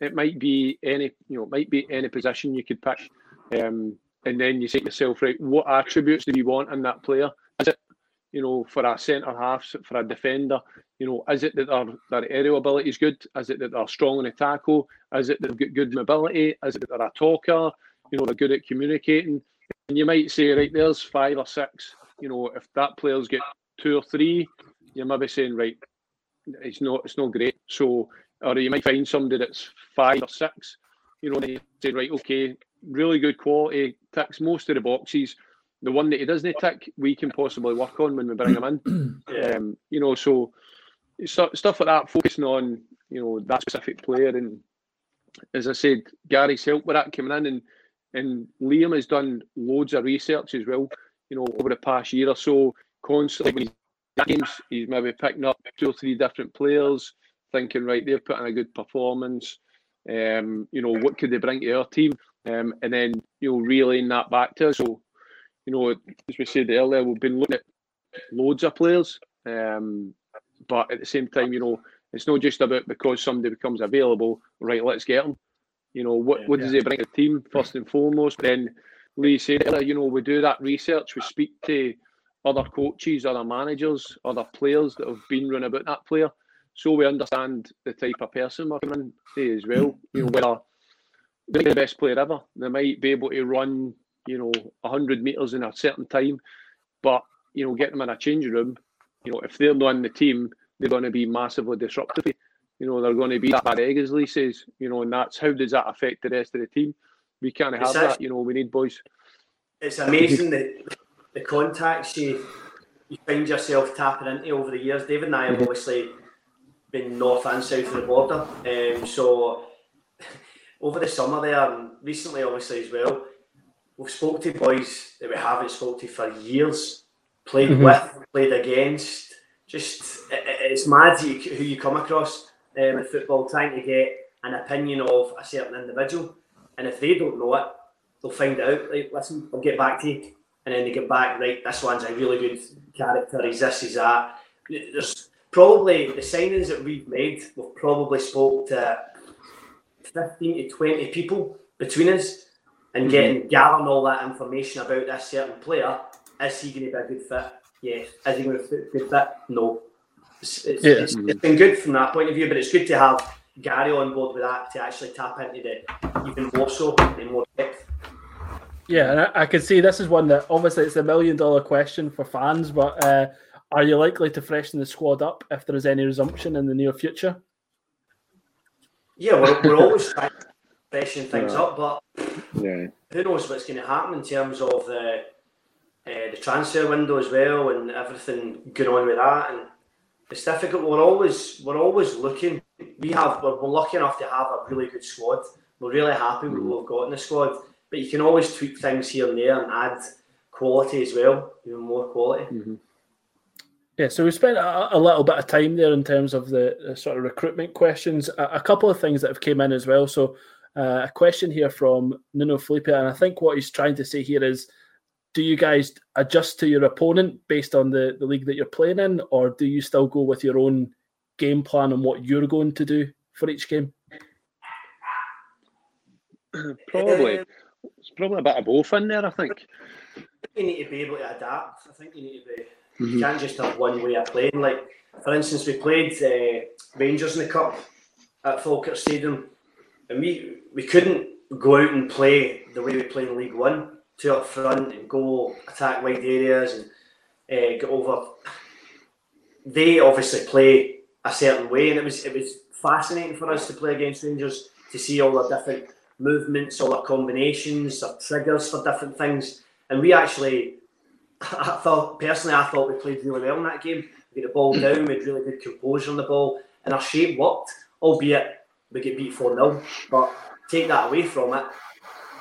it might be any you know it might be any position you could pick. Um, and then you say to yourself, right, what attributes do you want in that player? Is it, you know, for a centre half, for a defender, you know, is it that their, their aerial ability is good? Is it that they're strong in the tackle? Is it they've got good mobility? Is it that they're a talker? You know, they're good at communicating. And you might say, right, there's five or six. You know, if that player's get two or three, you might be saying, right, it's not it's not great. So, or you might find somebody that's five or six. You know, they say, right, okay, really good quality, ticks most of the boxes. The one that he doesn't tick, we can possibly work on when we bring him in. yeah. um, you know, so stuff like that, focusing on you know that specific player, and as I said, Gary's helped with that coming in, and and Liam has done loads of research as well. You know, over the past year or so, constantly games, he's maybe picking up two or three different players, thinking right, they're putting a good performance. Um, you know, what could they bring to our team? Um, and then you know, relaying that back to us. So, you know, as we said earlier, we've been looking at loads of players. Um, but at the same time, you know, it's not just about because somebody becomes available, right, let's get them. You know, what, what does he bring to the team first and foremost? Then Lee said, you know, we do that research, we speak to other coaches, other managers, other players that have been run about that player. So we understand the type of person we're coming in as well. You know, whether they're the best player ever. They might be able to run, you know, 100 metres in a certain time, but, you know, get them in a change room you know, if they're not in the team, they're going to be massively disruptive. You know, they're going to be that bad egg, as Lee says. You know, and that's how does that affect the rest of the team? We can't have that. You know, we need boys. It's amazing that the contacts you you find yourself tapping into over the years. David and I have obviously been north and south of the border, um, so over the summer there and recently, obviously as well, we've spoke to boys that we haven't spoke to for years played mm-hmm. with, played against. Just it, it's mad who you come across um, in football trying to get an opinion of a certain individual, and if they don't know it, they'll find out. Like, listen, I'll get back to you, and then they get back. Right, this one's a really good character. He's this, he's that. There's probably the signings that we've made. We've probably spoke to fifteen to twenty people between us, and mm-hmm. getting gathering all that information about this certain player is he going to be a good fit? Yes. Is he going to be a good fit? No. It's, it's, yeah. it's, it's been good from that point of view, but it's good to have Gary on board with that to actually tap into the even more so in more depth. Yeah, and I, I can see this is one that obviously it's a million dollar question for fans, but uh, are you likely to freshen the squad up if there is any resumption in the near future? Yeah, we're, we're always trying to freshen things yeah. up, but yeah. who knows what's going to happen in terms of the uh, the transfer window as well, and everything going on with that. And it's difficult. We're always we're always looking. We have we're, we're lucky enough to have a really good squad. We're really happy with what we've got in the squad. But you can always tweak things here and there and add quality as well, even more quality. Mm-hmm. Yeah, so we spent a, a, little bit of time there in terms of the, the sort of recruitment questions. A, a, couple of things that have came in as well. So uh, a question here from Nuno Felipe, and I think what he's trying to say here is do you guys adjust to your opponent based on the, the league that you're playing in, or do you still go with your own game plan and what you're going to do for each game? Probably. It's probably a bit of both in there, I think. You need to be able to adapt. I think you need to be. Mm-hmm. You can't just have one way of playing. Like, for instance, we played uh, Rangers in the Cup at Falkirk Stadium, and we we couldn't go out and play the way we play in League One two up front and go attack wide areas and uh, get over. They obviously play a certain way, and it was it was fascinating for us to play against Rangers to see all the different movements, all the combinations, the triggers for different things. And we actually, I thought personally, I thought we played really well in that game. We get the ball down, we had really good composure on the ball, and our shape worked, albeit we get beat 4 0. But take that away from it,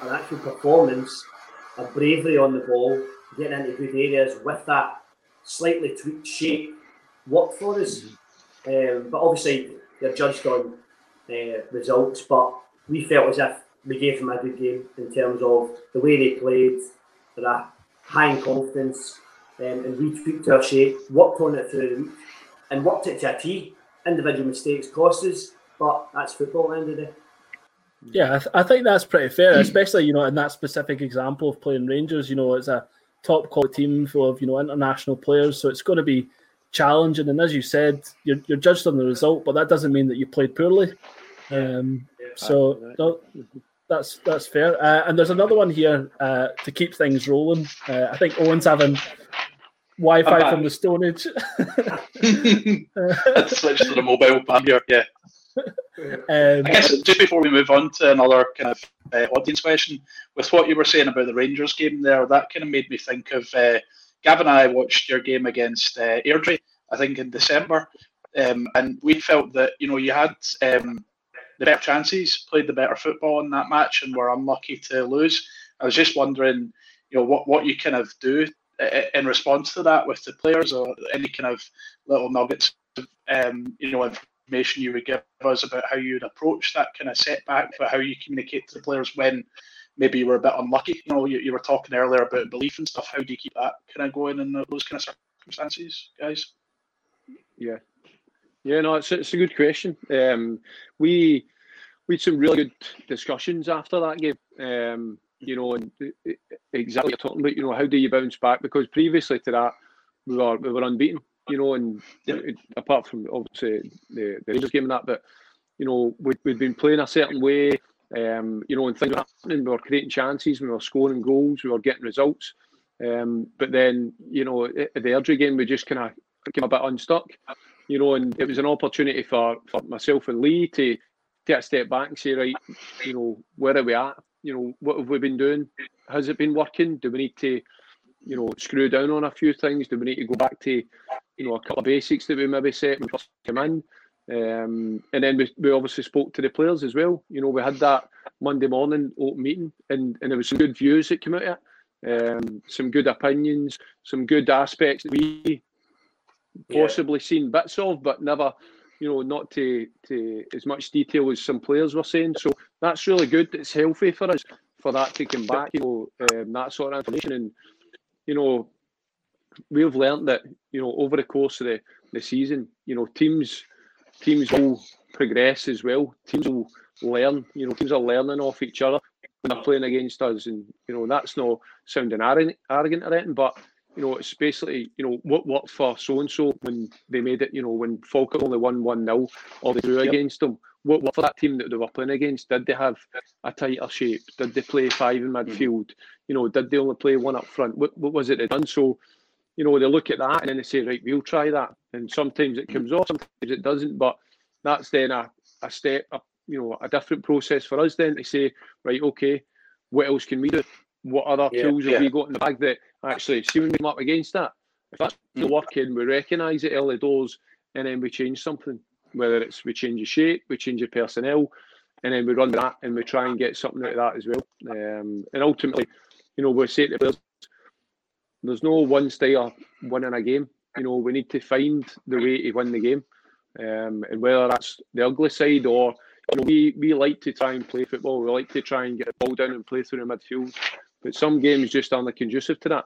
an actual performance a bravery on the ball, getting into good areas with that slightly tweaked shape worked for us. Um, but obviously, you're judged on uh, results. But we felt as if we gave them a good game in terms of the way they played, that high in confidence, um, and we tweaked our shape, worked on it through the week, and worked it to a T. Individual mistakes cost us, but that's football at the end of the day. Yeah, I, th- I, think that's pretty fair, especially you know in that specific example of playing Rangers. You know, it's a top quality team full of you know international players, so it's going to be challenging. And as you said, you're, you're judged on the result, but that doesn't mean that you played poorly. Um, so no, that's that's fair. Uh, and there's another one here uh, to keep things rolling. Uh, I think Owen's having Wi-Fi from the Stone Age. Switch to the mobile. i here. Yeah. Um, I guess just before we move on to another kind of uh, audience question, with what you were saying about the Rangers game there, that kind of made me think of uh, Gavin. and I watched your game against uh, Airdrie, I think in December, um, and we felt that you know you had um, the better chances, played the better football in that match, and were unlucky to lose. I was just wondering, you know, what what you kind of do in response to that with the players, or any kind of little nuggets, of, um, you know, information you would give us about how you'd approach that kind of setback, but how you communicate to the players when maybe you were a bit unlucky. You know, you, you were talking earlier about belief and stuff. How do you keep that kind of going in those kind of circumstances, guys? Yeah, yeah, no, it's, it's a good question. Um, we we had some really good discussions after that game. Um, you know, and exactly you're talking about. You know, how do you bounce back? Because previously to that, we were we were unbeaten. You know, and yeah. apart from obviously the, the Rangers game and that, but you know, we'd, we'd been playing a certain way. Um, you know, and things were happening. We were creating chances. We were scoring goals. We were getting results. Um, but then, you know, at the Airdrie game, we just kind of came a bit unstuck. You know, and it was an opportunity for, for myself and Lee to take a step back and say, right, you know, where are we at? You know, what have we been doing? Has it been working? Do we need to, you know, screw down on a few things? Do we need to go back to, you know, a couple of basics that we maybe set when we first came in? Um, and then we, we obviously spoke to the players as well. You know, we had that Monday morning open meeting, and, and there was some good views that came out of it, um, some good opinions, some good aspects that we possibly yeah. seen bits of, but never you know, not to to as much detail as some players were saying. So that's really good. It's healthy for us for that to come back, you know, um, that sort of information. And you know, we've learned that you know over the course of the, the season, you know, teams teams will progress as well. Teams will learn. You know, teams are learning off each other when they're playing against us, and you know that's not sounding arrogant or anything, but you know, it's basically, you know, what worked for so and so when they made it, you know, when Falkirk only won 1 0 or they drew yep. against them. What worked for that team that they were playing against? Did they have a tighter shape? Did they play five in midfield? Mm-hmm. You know, did they only play one up front? What, what was it they done? So, you know, they look at that and then they say, right, we'll try that. And sometimes it comes off, sometimes it doesn't. But that's then a, a step, a, you know, a different process for us then to say, right, okay, what else can we do? What other yeah, tools yeah. have we got in the bag that actually see when we come up against that? If that's not working, we recognise it early doors and then we change something. Whether it's we change the shape, we change the personnel, and then we run that and we try and get something out of that as well. Um, and ultimately, you know, we say to the players, there's no one style of winning a game. You know, we need to find the way to win the game. Um, and whether that's the ugly side or you know, we, we like to try and play football. We like to try and get the ball down and play through the midfield. But some games just aren't conducive to that.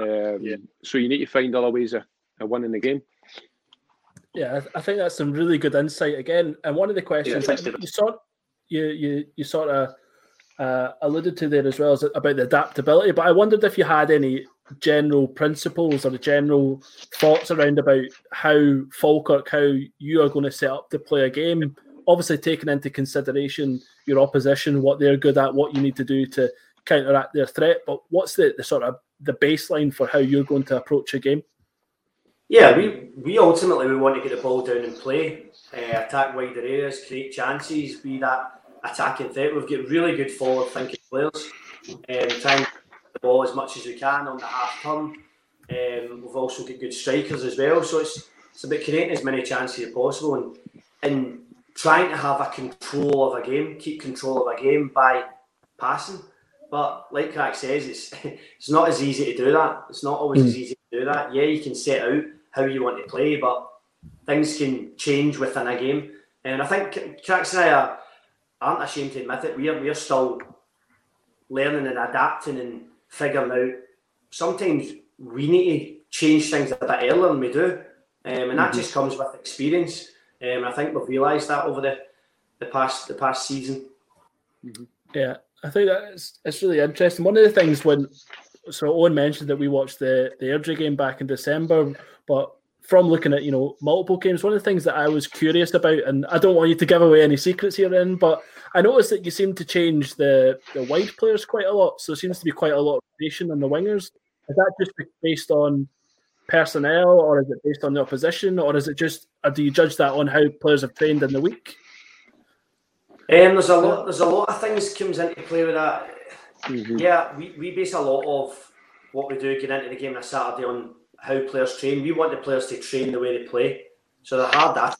Um, yeah. So you need to find other ways of, of winning the game. Yeah, I think that's some really good insight again. And one of the questions yeah, you sort you you you sort of uh, alluded to there as well is about the adaptability. But I wondered if you had any general principles or the general thoughts around about how Falkirk, how you are going to set up to play a game. Obviously, taking into consideration your opposition, what they're good at, what you need to do to counteract their threat. But what's the, the sort of the baseline for how you're going to approach a game? Yeah, we, we ultimately we want to get the ball down and play, uh, attack wider areas, create chances, be that attacking threat. We've got really good forward thinking players, um, trying the ball as much as we can on the half turn. Um, we've also got good strikers as well, so it's it's about creating as many chances as possible and and trying to have a control of a game, keep control of a game by passing. But like Craig says, it's it's not as easy to do that. It's not always mm. as easy to do that. Yeah, you can set out how you want to play, but things can change within a game. And I think Cracks and I are, aren't ashamed to admit it. We're we're still learning and adapting and figuring out. Sometimes we need to change things a bit earlier than we do, um, and that mm-hmm. just comes with experience. Um, I think we've realised that over the, the past the past season. Mm-hmm. Yeah, I think that's it's really interesting. One of the things when so Owen mentioned that we watched the the Airdrie game back in December, but from looking at you know multiple games, one of the things that I was curious about, and I don't want you to give away any secrets here, in, but I noticed that you seem to change the the wide players quite a lot. So it seems to be quite a lot of rotation on the wingers. Is that just based on personnel, or is it based on the opposition, or is it just, or do you judge that on how players have trained in the week? Um, there's a lot. There's a lot of things comes into play with that. Mm-hmm. Yeah, we, we base a lot of what we do getting into the game on a Saturday on how players train. We want the players to train the way they play, so they're hard that.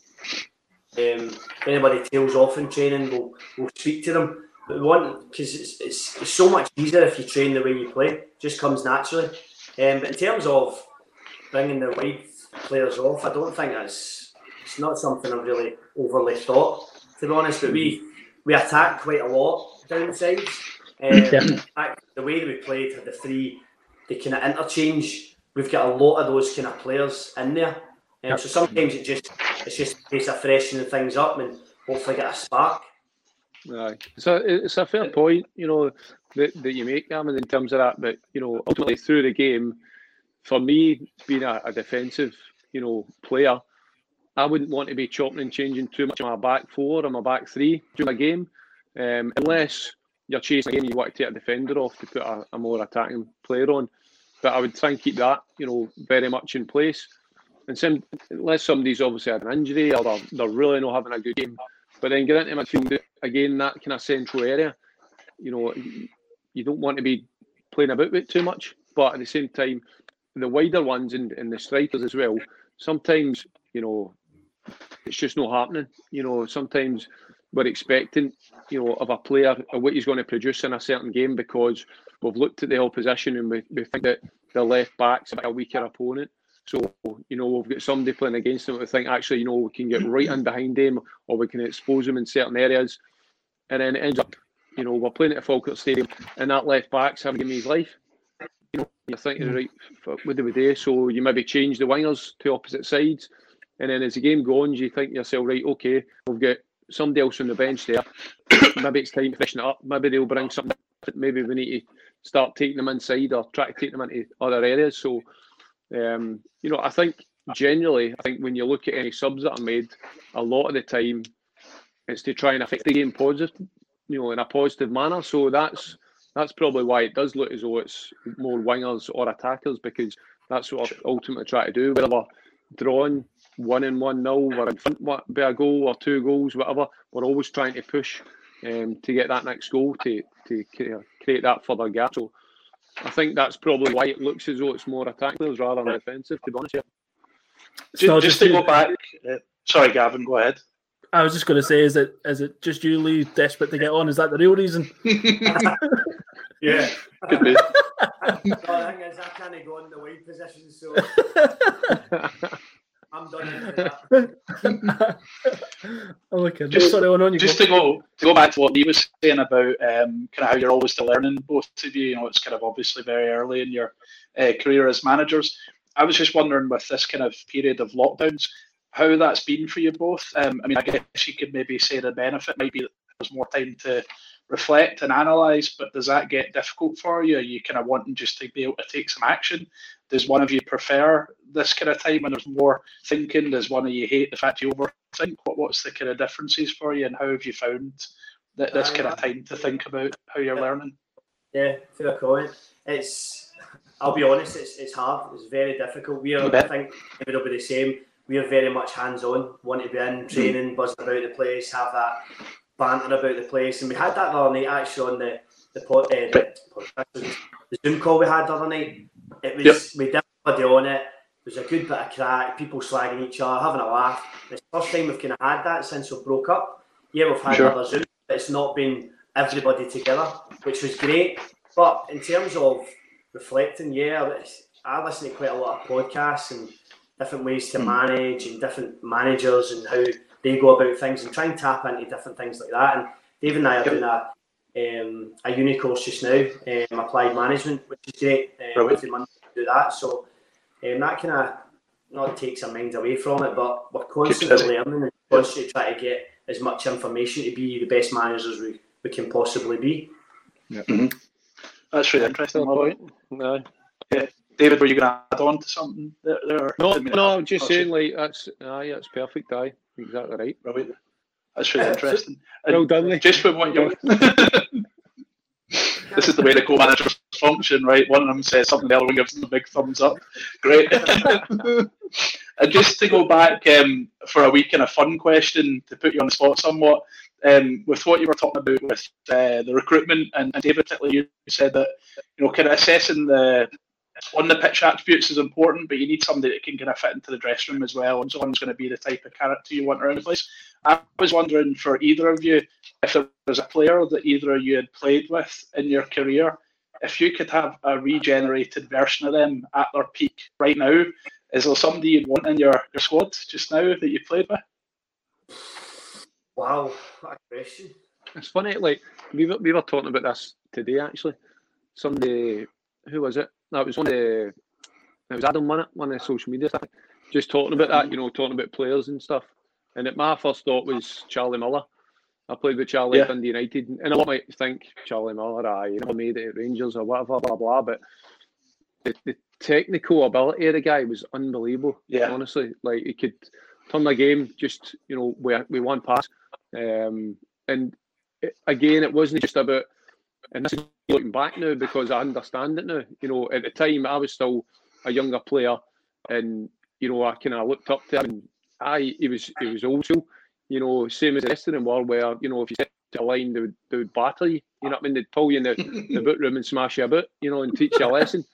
Um, if anybody tails off in training, we'll, we'll speak to them. But we want because it's, it's, it's so much easier if you train the way you play. It just comes naturally. Um, but in terms of bringing the wide players off, I don't think that's it's not something I've really overly thought to be honest. But we we attack quite a lot down the sides. Um, yeah. The way that we played had the three, they kind of interchange. We've got a lot of those kind of players in there. Um, yep. So sometimes it just it's just a case of freshening things up and hopefully get a spark. Right. So it's a fair point, you know, that, that you make, Gammon, in terms of that. But, you know, ultimately through the game, for me, being a, a defensive, you know, player, I wouldn't want to be chopping and changing too much on my back four or my back three during a game, um, unless you're chasing a game, you want to take a defender off to put a, a, more attacking player on. But I would try and keep that, you know, very much in place. And some, unless somebody's obviously had an injury or they're, they're really not having a good game, but then get into midfield again, that kind of central area. You know, you don't want to be playing about with too much, but at the same time, the wider ones and, and the strikers as well. Sometimes, you know, it's just not happening. You know, sometimes we're expecting, you know, of a player of what he's going to produce in a certain game because we've looked at the opposition and we, we think that the left back's a weaker opponent. So, you know, we've got somebody playing against them. We think actually, you know, we can get right in behind them or we can expose them in certain areas. And then it ends up, you know, we're playing at Falkirk Stadium and that left back's having his life. You know, you're thinking, mm. right, what do we do? So you maybe change the wingers to opposite sides. And then as the game goes, you think to yourself, right, okay, we've got somebody else on the bench there. maybe it's time to freshen it up. Maybe they'll bring something. Maybe we need to start taking them inside or try to take them into other areas. So, um, you know, I think generally, I think when you look at any subs that are made, a lot of the time it's to try and affect the game positive, you know, in a positive manner. So that's that's probably why it does look as though it's more wingers or attackers because that's what I ultimately try to do. Whether drawing one and one nil, we're in front by a goal or two goals, whatever. We're always trying to push um, to get that next goal to to create that further gap. So I think that's probably why it looks as though it's more attacking rather than defensive. To be honest, yeah. Just, just to go back, uh, sorry, Gavin, go ahead. I was just going to say, is it is it just you, Lee, desperate to get on? Is that the real reason? yeah, could be. the thing is, I can't go in the wide position, so I'm done. oh, okay. Just, sorry, on, you just go. to go to go back to what Lee was saying about um, kind of how you're always still learning, both of you. You know, it's kind of obviously very early in your uh, career as managers. I was just wondering with this kind of period of lockdowns, how that's been for you both. Um, I mean, I guess you could maybe say the benefit might be that there's more time to reflect and analyze, but does that get difficult for you? Are you kind of wanting just to be able to take some action? Does one of you prefer this kind of time when there's more thinking? Does one of you hate the fact you overthink? What, what's the kind of differences for you, and how have you found that this kind of time to think about how you're learning? Yeah, fair comment. It's, I'll be honest, it's, it's hard. It's very difficult. We are, I think it'll be the same. We are very much hands on, want to be in mm. training, buzzing about the place, have that banter about the place. And we had that the other night actually on the the, pod, uh, the, the Zoom call we had the other night. It was yep. we did everybody on it. It was a good bit of crack, people slagging each other, having a laugh. It's the first time we've kind of had that since we broke up. Yeah, we've had sure. other Zoom, but it's not been everybody together, which was great. But in terms of reflecting, yeah, I listen to quite a lot of podcasts and different ways to hmm. manage and different managers and how they go about things and try and tap into different things like that. And Dave and I are doing a um, a uni course just now, um, applied management, which is great. Um, every month to do that, so um, that kind of not takes our mind away from it, but we're constantly learning and constantly trying to get as much information to be the best managers we, we can possibly be. Yeah. Mm-hmm. That's really interesting. Point. No. Yeah. David, were you going to add on to something there? there? No, no, I'm just saying, like, that's, aye, that's perfect, aye. Exactly right. Right. That's really interesting. well done, Just for what you this is the way the co-managers function, right? One of them says something, the other one gives them a big thumbs up. Great. and just to go back um, for a week and a fun question to put you on the spot somewhat, um, with what you were talking about with uh, the recruitment, and, and David, particularly, you said that you know, kind of assessing the on the pitch attributes is important, but you need somebody that can kind of fit into the dressing room as well, and someone's going to be the type of character you want around the place. I was wondering for either of you if there was a player that either of you had played with in your career, if you could have a regenerated version of them at their peak right now, is there somebody you'd want in your, your squad just now that you played with? Wow, what a question. It's funny, like we were, we were talking about this today actually. Somebody, who was it? No, it was one of the, it was Adam, one, one of the social media stuff. Just talking about that, you know, talking about players and stuff. And it, my first thought was Charlie Miller. I played with Charlie yeah. at Dundee United, and a lot might think Charlie Miller, I you know, made it at Rangers or whatever, blah blah. But the, the technical ability of the guy was unbelievable. Yeah, honestly, like he could turn the game just you know we we one pass, um, and it, again it wasn't just about. And this is looking back now because I understand it now. You know, at the time I was still a younger player, and you know I kind of looked up to him. I he was he was old school. You know, same as the rest of them were, where you know if you set a line, they would, they would you. You know what I mean? They'd pull you in the, the boot room and smash you about. You know, and teach you a lesson,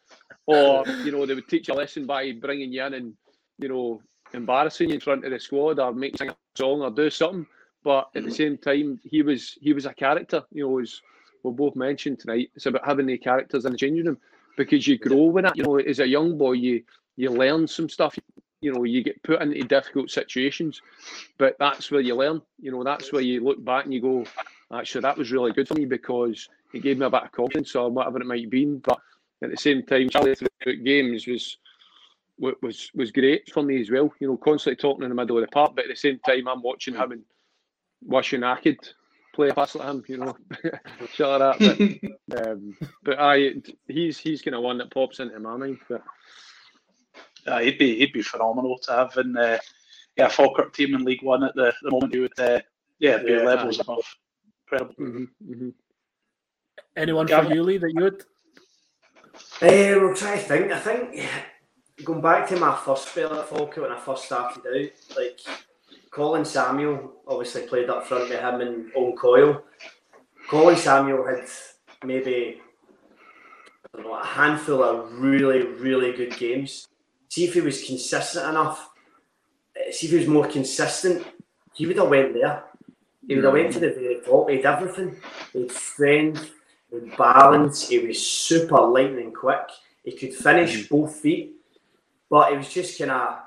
or you know they would teach you a lesson by bringing you in and you know embarrassing you in front of the squad or sing a song or do something. But at the same time, he was he was a character. You know, as we both mentioned tonight, it's about having the characters in the changing room because you grow with it. You know, as a young boy, you you learn some stuff you know you get put into difficult situations but that's where you learn you know that's where you look back and you go actually that was really good for me because it gave me a bit of confidence or whatever it might be but at the same time Charlie throughout games was was was great for me as well you know constantly talking in the middle of the park but at the same time I'm watching him and wishing I could play a pass at him you know shut that but, um, but I he's he's kind of one that pops into my mind but uh, he'd be he'd be phenomenal to have in uh, yeah Falkirk team in League One at the, the moment. He would uh, yeah be yeah, levels above. Incredible. Mm-hmm, mm-hmm. Anyone from you, Lee, that you would? Uh, we'll try to think. I think going back to my first spell at Falkirk when I first started out, like Colin Samuel obviously played up front with him and Owen Coyle. Colin Samuel had maybe know, a handful of really, really good games see if he was consistent enough, eh, see if he was more consistent, he would have went there. He would have went to the very top. He had everything. He had strength, he had balance, he was super lightning quick. He could finish mm-hmm. both feet, but it was just kind of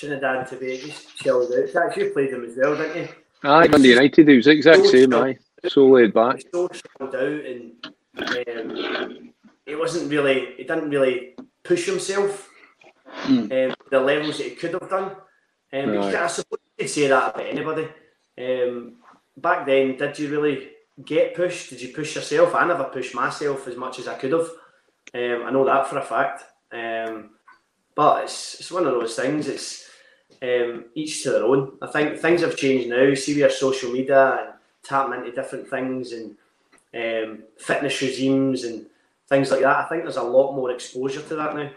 Trinidad and Tobago just chilled out. Actually, you played him as well, didn't you? Aye, Dundee United, he was the exact so same, aye. So laid back. So chilled out and um, he wasn't really, he didn't really push himself mm. um, the levels that he could have done. Um, right. I suppose you could say that about anybody. Um, back then, did you really get pushed? Did you push yourself? I never pushed myself as much as I could have. Um, I know that for a fact. Um, but it's, it's one of those things. It's um, each to their own. I think things have changed now. See, we have social media and tapping into different things and um, fitness regimes and things like that. I think there's a lot more exposure to that now.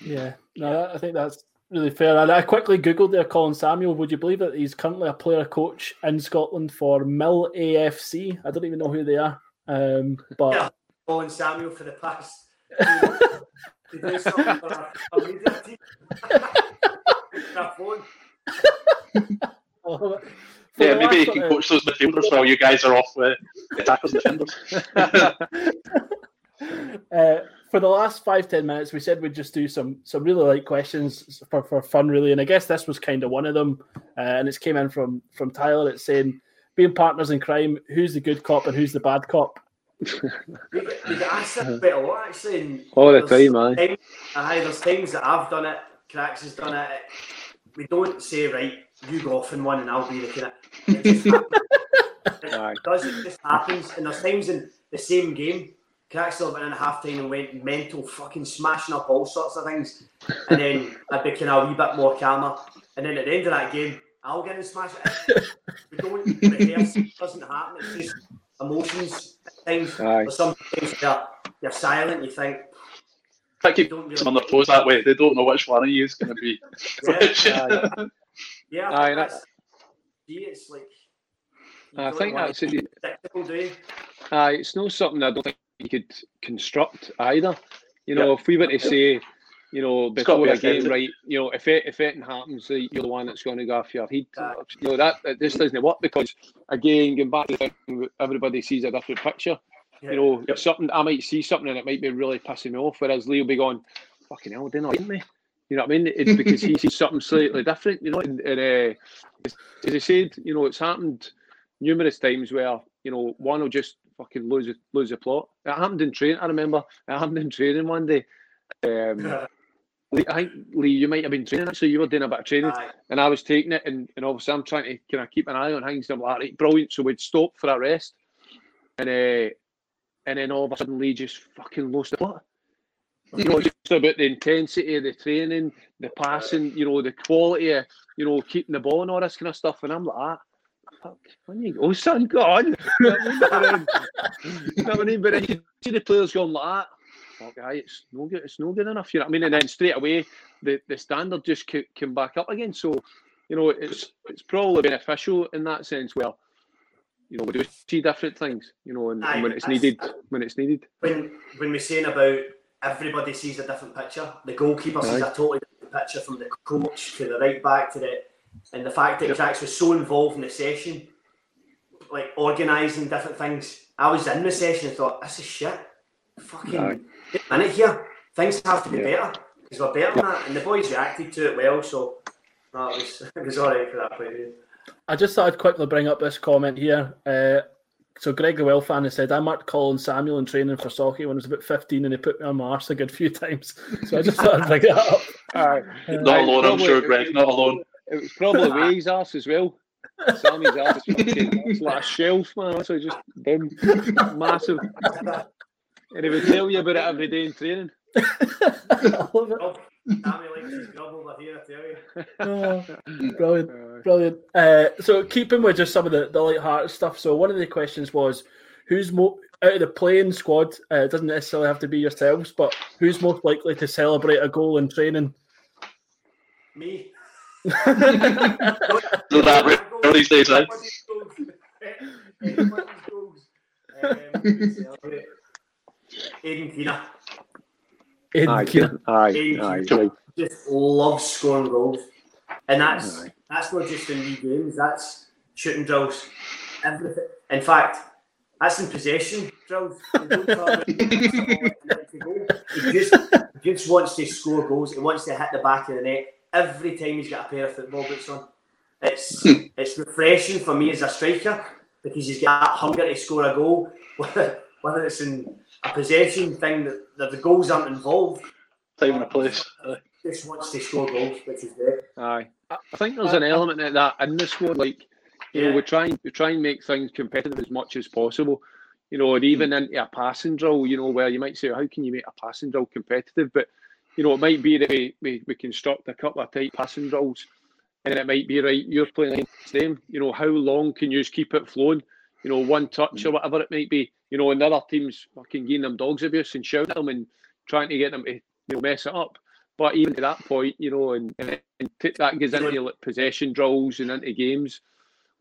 Yeah, no, I think that's really fair. And I quickly googled there, Colin Samuel. Would you believe that he's currently a player coach in Scotland for Mill AFC? I don't even know who they are. Um, but yeah, Colin Samuel for the past. to do something for a, a media team. phone. oh, yeah, maybe you can coach those midfielders while you guys are off with attackers and defenders. uh, for the last five ten minutes, we said we'd just do some some really light questions for, for fun, really. And I guess this was kind of one of them. Uh, and it's came in from from Tyler. It's saying, being partners in crime, who's the good cop and who's the bad cop? we, get asked that a bit a lot actually. All the time, man. Aye, there's times that I've done it. Cracks has done it. We don't say right. You go off in one, and I'll be the kind of. it does, it just happens. And there's times in the same game, Cracks still went in at half time and went mental, fucking smashing up all sorts of things. And then I'd be kind of a wee bit more calmer. And then at the end of that game, I'll get and smash it. we don't rehearse, it doesn't happen. It's just emotions at times. Aye. Or sometimes you're, you're silent, you think, I keep don't them on their toes that way. They don't know which one of you is going to be. yeah, yeah, Aye, that's, that's- it's like. I think want that's to it. be predictable. Aye, it's not something I don't think you could construct either. You know, if we were to say, you know, It's before be a game, right, you know, if it if anything happens, you're the one that's going to go off your head. Aye. You know, that, that this doesn't work because again, going back to the thing, everybody sees a different picture. Yeah. You know, something I might see something and it might be really pissing me off, whereas Leo be going, "Fucking hell, didn't like me." You know what I mean? It's because he sees something slightly different. You know, and, and uh, as as I said, you know, it's happened numerous times where you know one will just fucking lose a, lose a plot. It happened in training. I remember it happened in training one day. Um, Lee, I think Lee, you might have been training actually. You were doing a bit of training, Aye. and I was taking it, and, and obviously I'm trying to kind of keep an eye on things. And I'm like, right, brilliant. So we'd stop for a rest, and uh, and then all of a sudden Lee just fucking lost the plot. You know, just about the intensity of the training, the passing, you know, the quality of, you know, keeping the ball and all this kind of stuff. And I'm like, ah, fuck, when you go, son, go on. You know what I mean? You know what I mean? But then you see the players going like that. Fuck, aye, it's no good. It's no good enough. You know what I mean? And then straight away, the, the standard just came back up again. So, you know, it's it's probably beneficial in that sense. Where, you know, we do see different things. You know, and, and when it's needed, when it's needed. when when we're saying about everybody sees a different picture, the goalkeeper sees a totally different picture from the coach to the right back to the, and the fact that Yep. Was so involved in the session, like organising different things. I was in the session and thought, this is shit. Fucking Aye. minute here. Things have to be Yeah. better because we're better than that, and the boys reacted to it well. So it was it was all right for that point. I just thought I'd quickly bring up this comment here. Uh, so Greg the Well fan has said I marked Colin Samuel in training for Socky when I was about 15 and he put me on my arse a good few times. So I just thought I'd bring it up. Aye. Not alone, I'm Probably- sure, Greg. Not alone. It was probably Way's arse as well. Sammy's arse is fucking it's like a shelf, man. So just boom, massive. And he would tell you about it every day in training. I love it. Oh, likes his grub over here, I tell you. Oh, brilliant. Brilliant. Uh, so keeping with just some of the, the light-hearted stuff. So one of the questions was, who's mo- out of the playing squad? Uh, it doesn't necessarily have to be yourselves, but who's most likely to celebrate a goal in training? Me. So that rare these days, eh? Um, Aidan Keena Aidan Aye, Keena. aye, Aidan aye. Just loves scoring goals, and that's Aye. that's not just in league games. That's shooting drills, everything. In fact, that's in possession drills. We don't talk about to goal. He just just wants to score goals. He wants to hit the back of the net every time he's got a pair of football boots on. It's hmm. it's refreshing for me as a striker because he's got that hunger to score a goal, whether, whether it's in a possession thing that, that the goals aren't involved. Time and a place. Uh, Just wants to score goals, which is great. Aye. I think there's an uh, element of that in the squad. Like, you know, we try and we try and make things competitive as much as possible. You know, and even hmm. into a passing drill, you know, where you might say, how can you make a passing drill competitive? But you know, it might be that we, we, we construct a couple of tight passing drills, and it might be right. You're playing against them. You know, how long can you just keep it flowing? You know, one touch or hmm. whatever it might be. You know, and the other teams fucking giving them dogs abuse and shouting at them and trying to get them to you know mess it up. But even to that point, you know, and, and, that goes into like possession drills and into games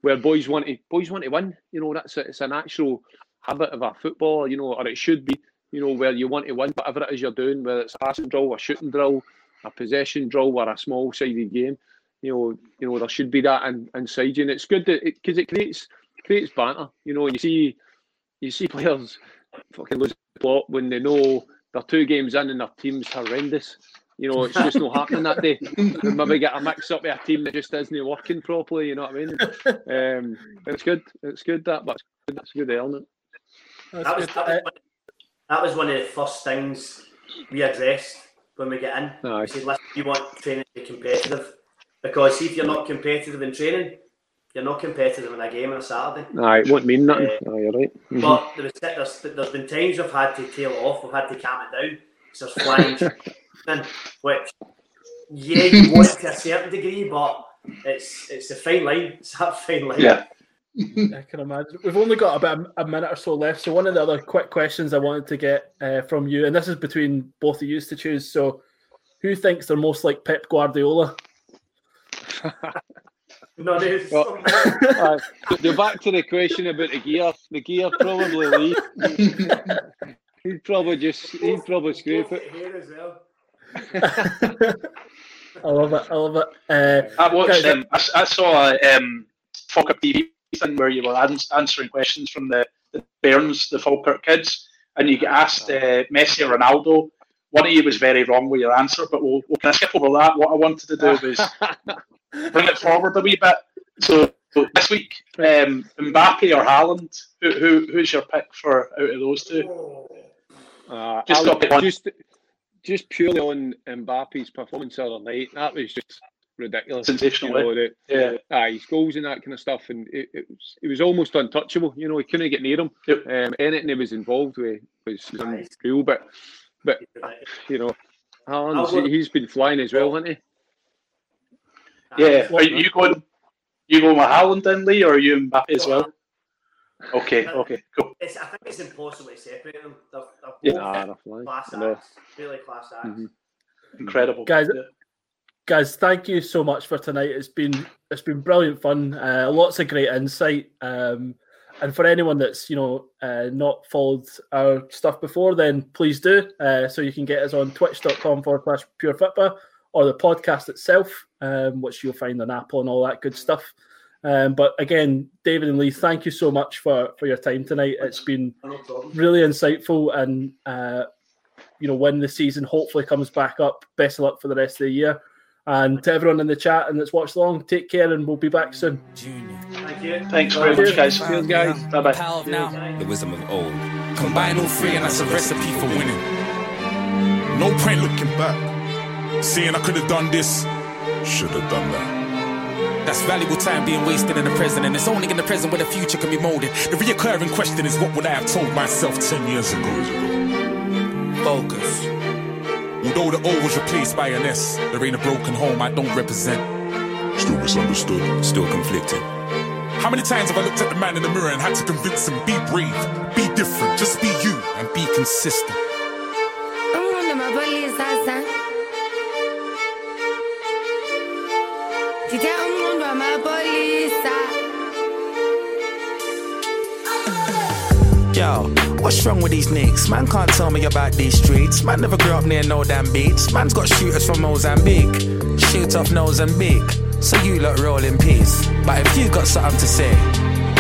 where boys want to boys want to win. You know, that's a, it's a natural habit of a football. You know, or it should be. You know, where you want to win, whatever it is you're doing, whether it's a passing drill, a shooting drill, a possession drill, or a small sided game. You know, you know there should be that in, inside you, and it's good because it, creates creates banter. You know, and you see you see players fucking lose the plot when they know they're two games in and their team's horrendous. You know, it's just not happening that day. They maybe get a mix up with a team that just isn't working properly. You know what I mean? Um, it's good. It's good that, but it's good. It's a good element. That was, that, was, one- that was one of the first things we addressed when we get in. Aye. We said, listen, you want training to be competitive. Because see, if you're not competitive in training, you're not competitive in a game on a Saturday. Aye, it won't mean nothing. Uh, Aye, you're right. Mm-hmm. But there was, there's, there's been times we've had to tail off, we've had to calm it down. So there's flying, which, yeah, you want it to a certain degree, but it's it's a fine line. It's a fine line. Yeah. I can imagine. We've only got about a minute or so left. So one of the other quick questions I wanted to get uh, from you, and this is between both of you to choose. So, who thinks they're most like Pep Guardiola? no, well, uh, go back to the question about the gear. The gear probably leave. he'd probably just he'd probably scrape it. Here as well. I love it. I love it. Uh, I watched. Um, I, I, saw a um, Falkirk TV thing where you were answering questions from the, the Bairns, the Falkirk kids, and you get asked uh, Messi or Ronaldo. One of you was very wrong with your answer, but we'll, we'll kind of skip over that. What I wanted to do was bring it forward a wee bit. So this week, um, Mbappe or Haaland, who, who, who's your pick for out of those two? Uh, just, just, just purely on Mbappe's performance the other night, that was just ridiculous. Sensational. You know, the, yeah. Uh, his goals and that kind of stuff, and it, it, was, it was almost untouchable. You know, he couldn't get near him. Yep. Um, anything he was involved with was, was unreal. But, but you know, Haaland's, he's been flying as well, hasn't he? Yeah. Are you going? You going with Haaland then, Lee, or are you Mbappe as well? Okay, okay, cool. It's, I think it's impossible to separate them. They're, they're both yeah, class acts, really class acts. Mm-hmm. Incredible, guys. Yeah. Guys, thank you so much for tonight. It's been it's been brilliant fun. Uh, lots of great insight. Um, and for anyone that's you know uh, not followed our stuff before, then please do. Uh, so you can get us on twitch.com forward slash pure football or the podcast itself, um, which you'll find on Apple and all that good stuff. Um, but again, David and Lee, thank you so much for for your time tonight. It's been really insightful, and uh, you know when the season hopefully comes back up, best of luck for the rest of the year. And to everyone in the chat and that's watched along, take care, and we'll be back soon. Thank you. Thanks very much, guys. Cheers, guys. Bye bye. The wisdom of old. Combine all three, and that's a recipe for winning. No point looking back, Seeing I could have done this, should have done that. That's valuable time being wasted in the present, and it's only in the present where the future can be molded. The reoccurring question is, what would I have told myself 10 years ago? Focus. Although the O was replaced by an S, there ain't a broken home I don't represent. Still misunderstood. Still conflicted. How many times have I looked at the man in the mirror and had to convince him, be brave, be different, just be you, and be consistent? What's wrong with these nicks? Man can't tell me about these streets. Man never grew up near no damn beats. Man's got shooters from Mozambique. Shoot off Mozambique. So you lot roll in peace. But if you got something to say,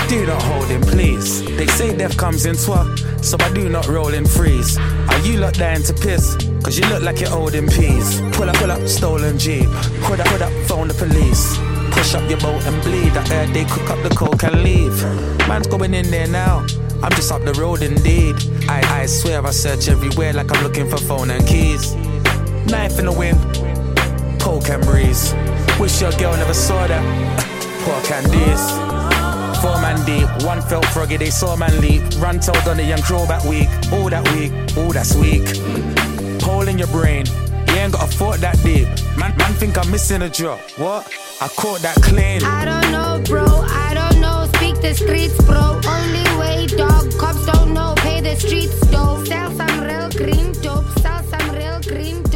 do not hold him, please. They say death comes in twa, so I do not roll in freeze. Are you lot dying to piss? Cause you look like you're holding peas. Pull up, pull up, stolen Jeep. Put up, put up, phone the police. Push up your boat and bleed. I heard they cook up the coke and leave. Man's going in there now. I'm just up the road indeed. I, I swear I search everywhere like I'm looking for phone and keys. Knife in the wind, coke and breeze. Wish your girl never saw that. Poor Candice. Four man deep, one felt froggy, they saw man leap. Run told on the young crow that week. All that week, all that's weak. Hole in your brain, you ain't got a thought that deep. Man, man think I'm missing a drop. What? I caught that clean. I don't know, bro. I don't know. Speak the streets, bro. Only street dog. Cops don't know, pay the streets dope. Sell some real green dope, sell some real green dope.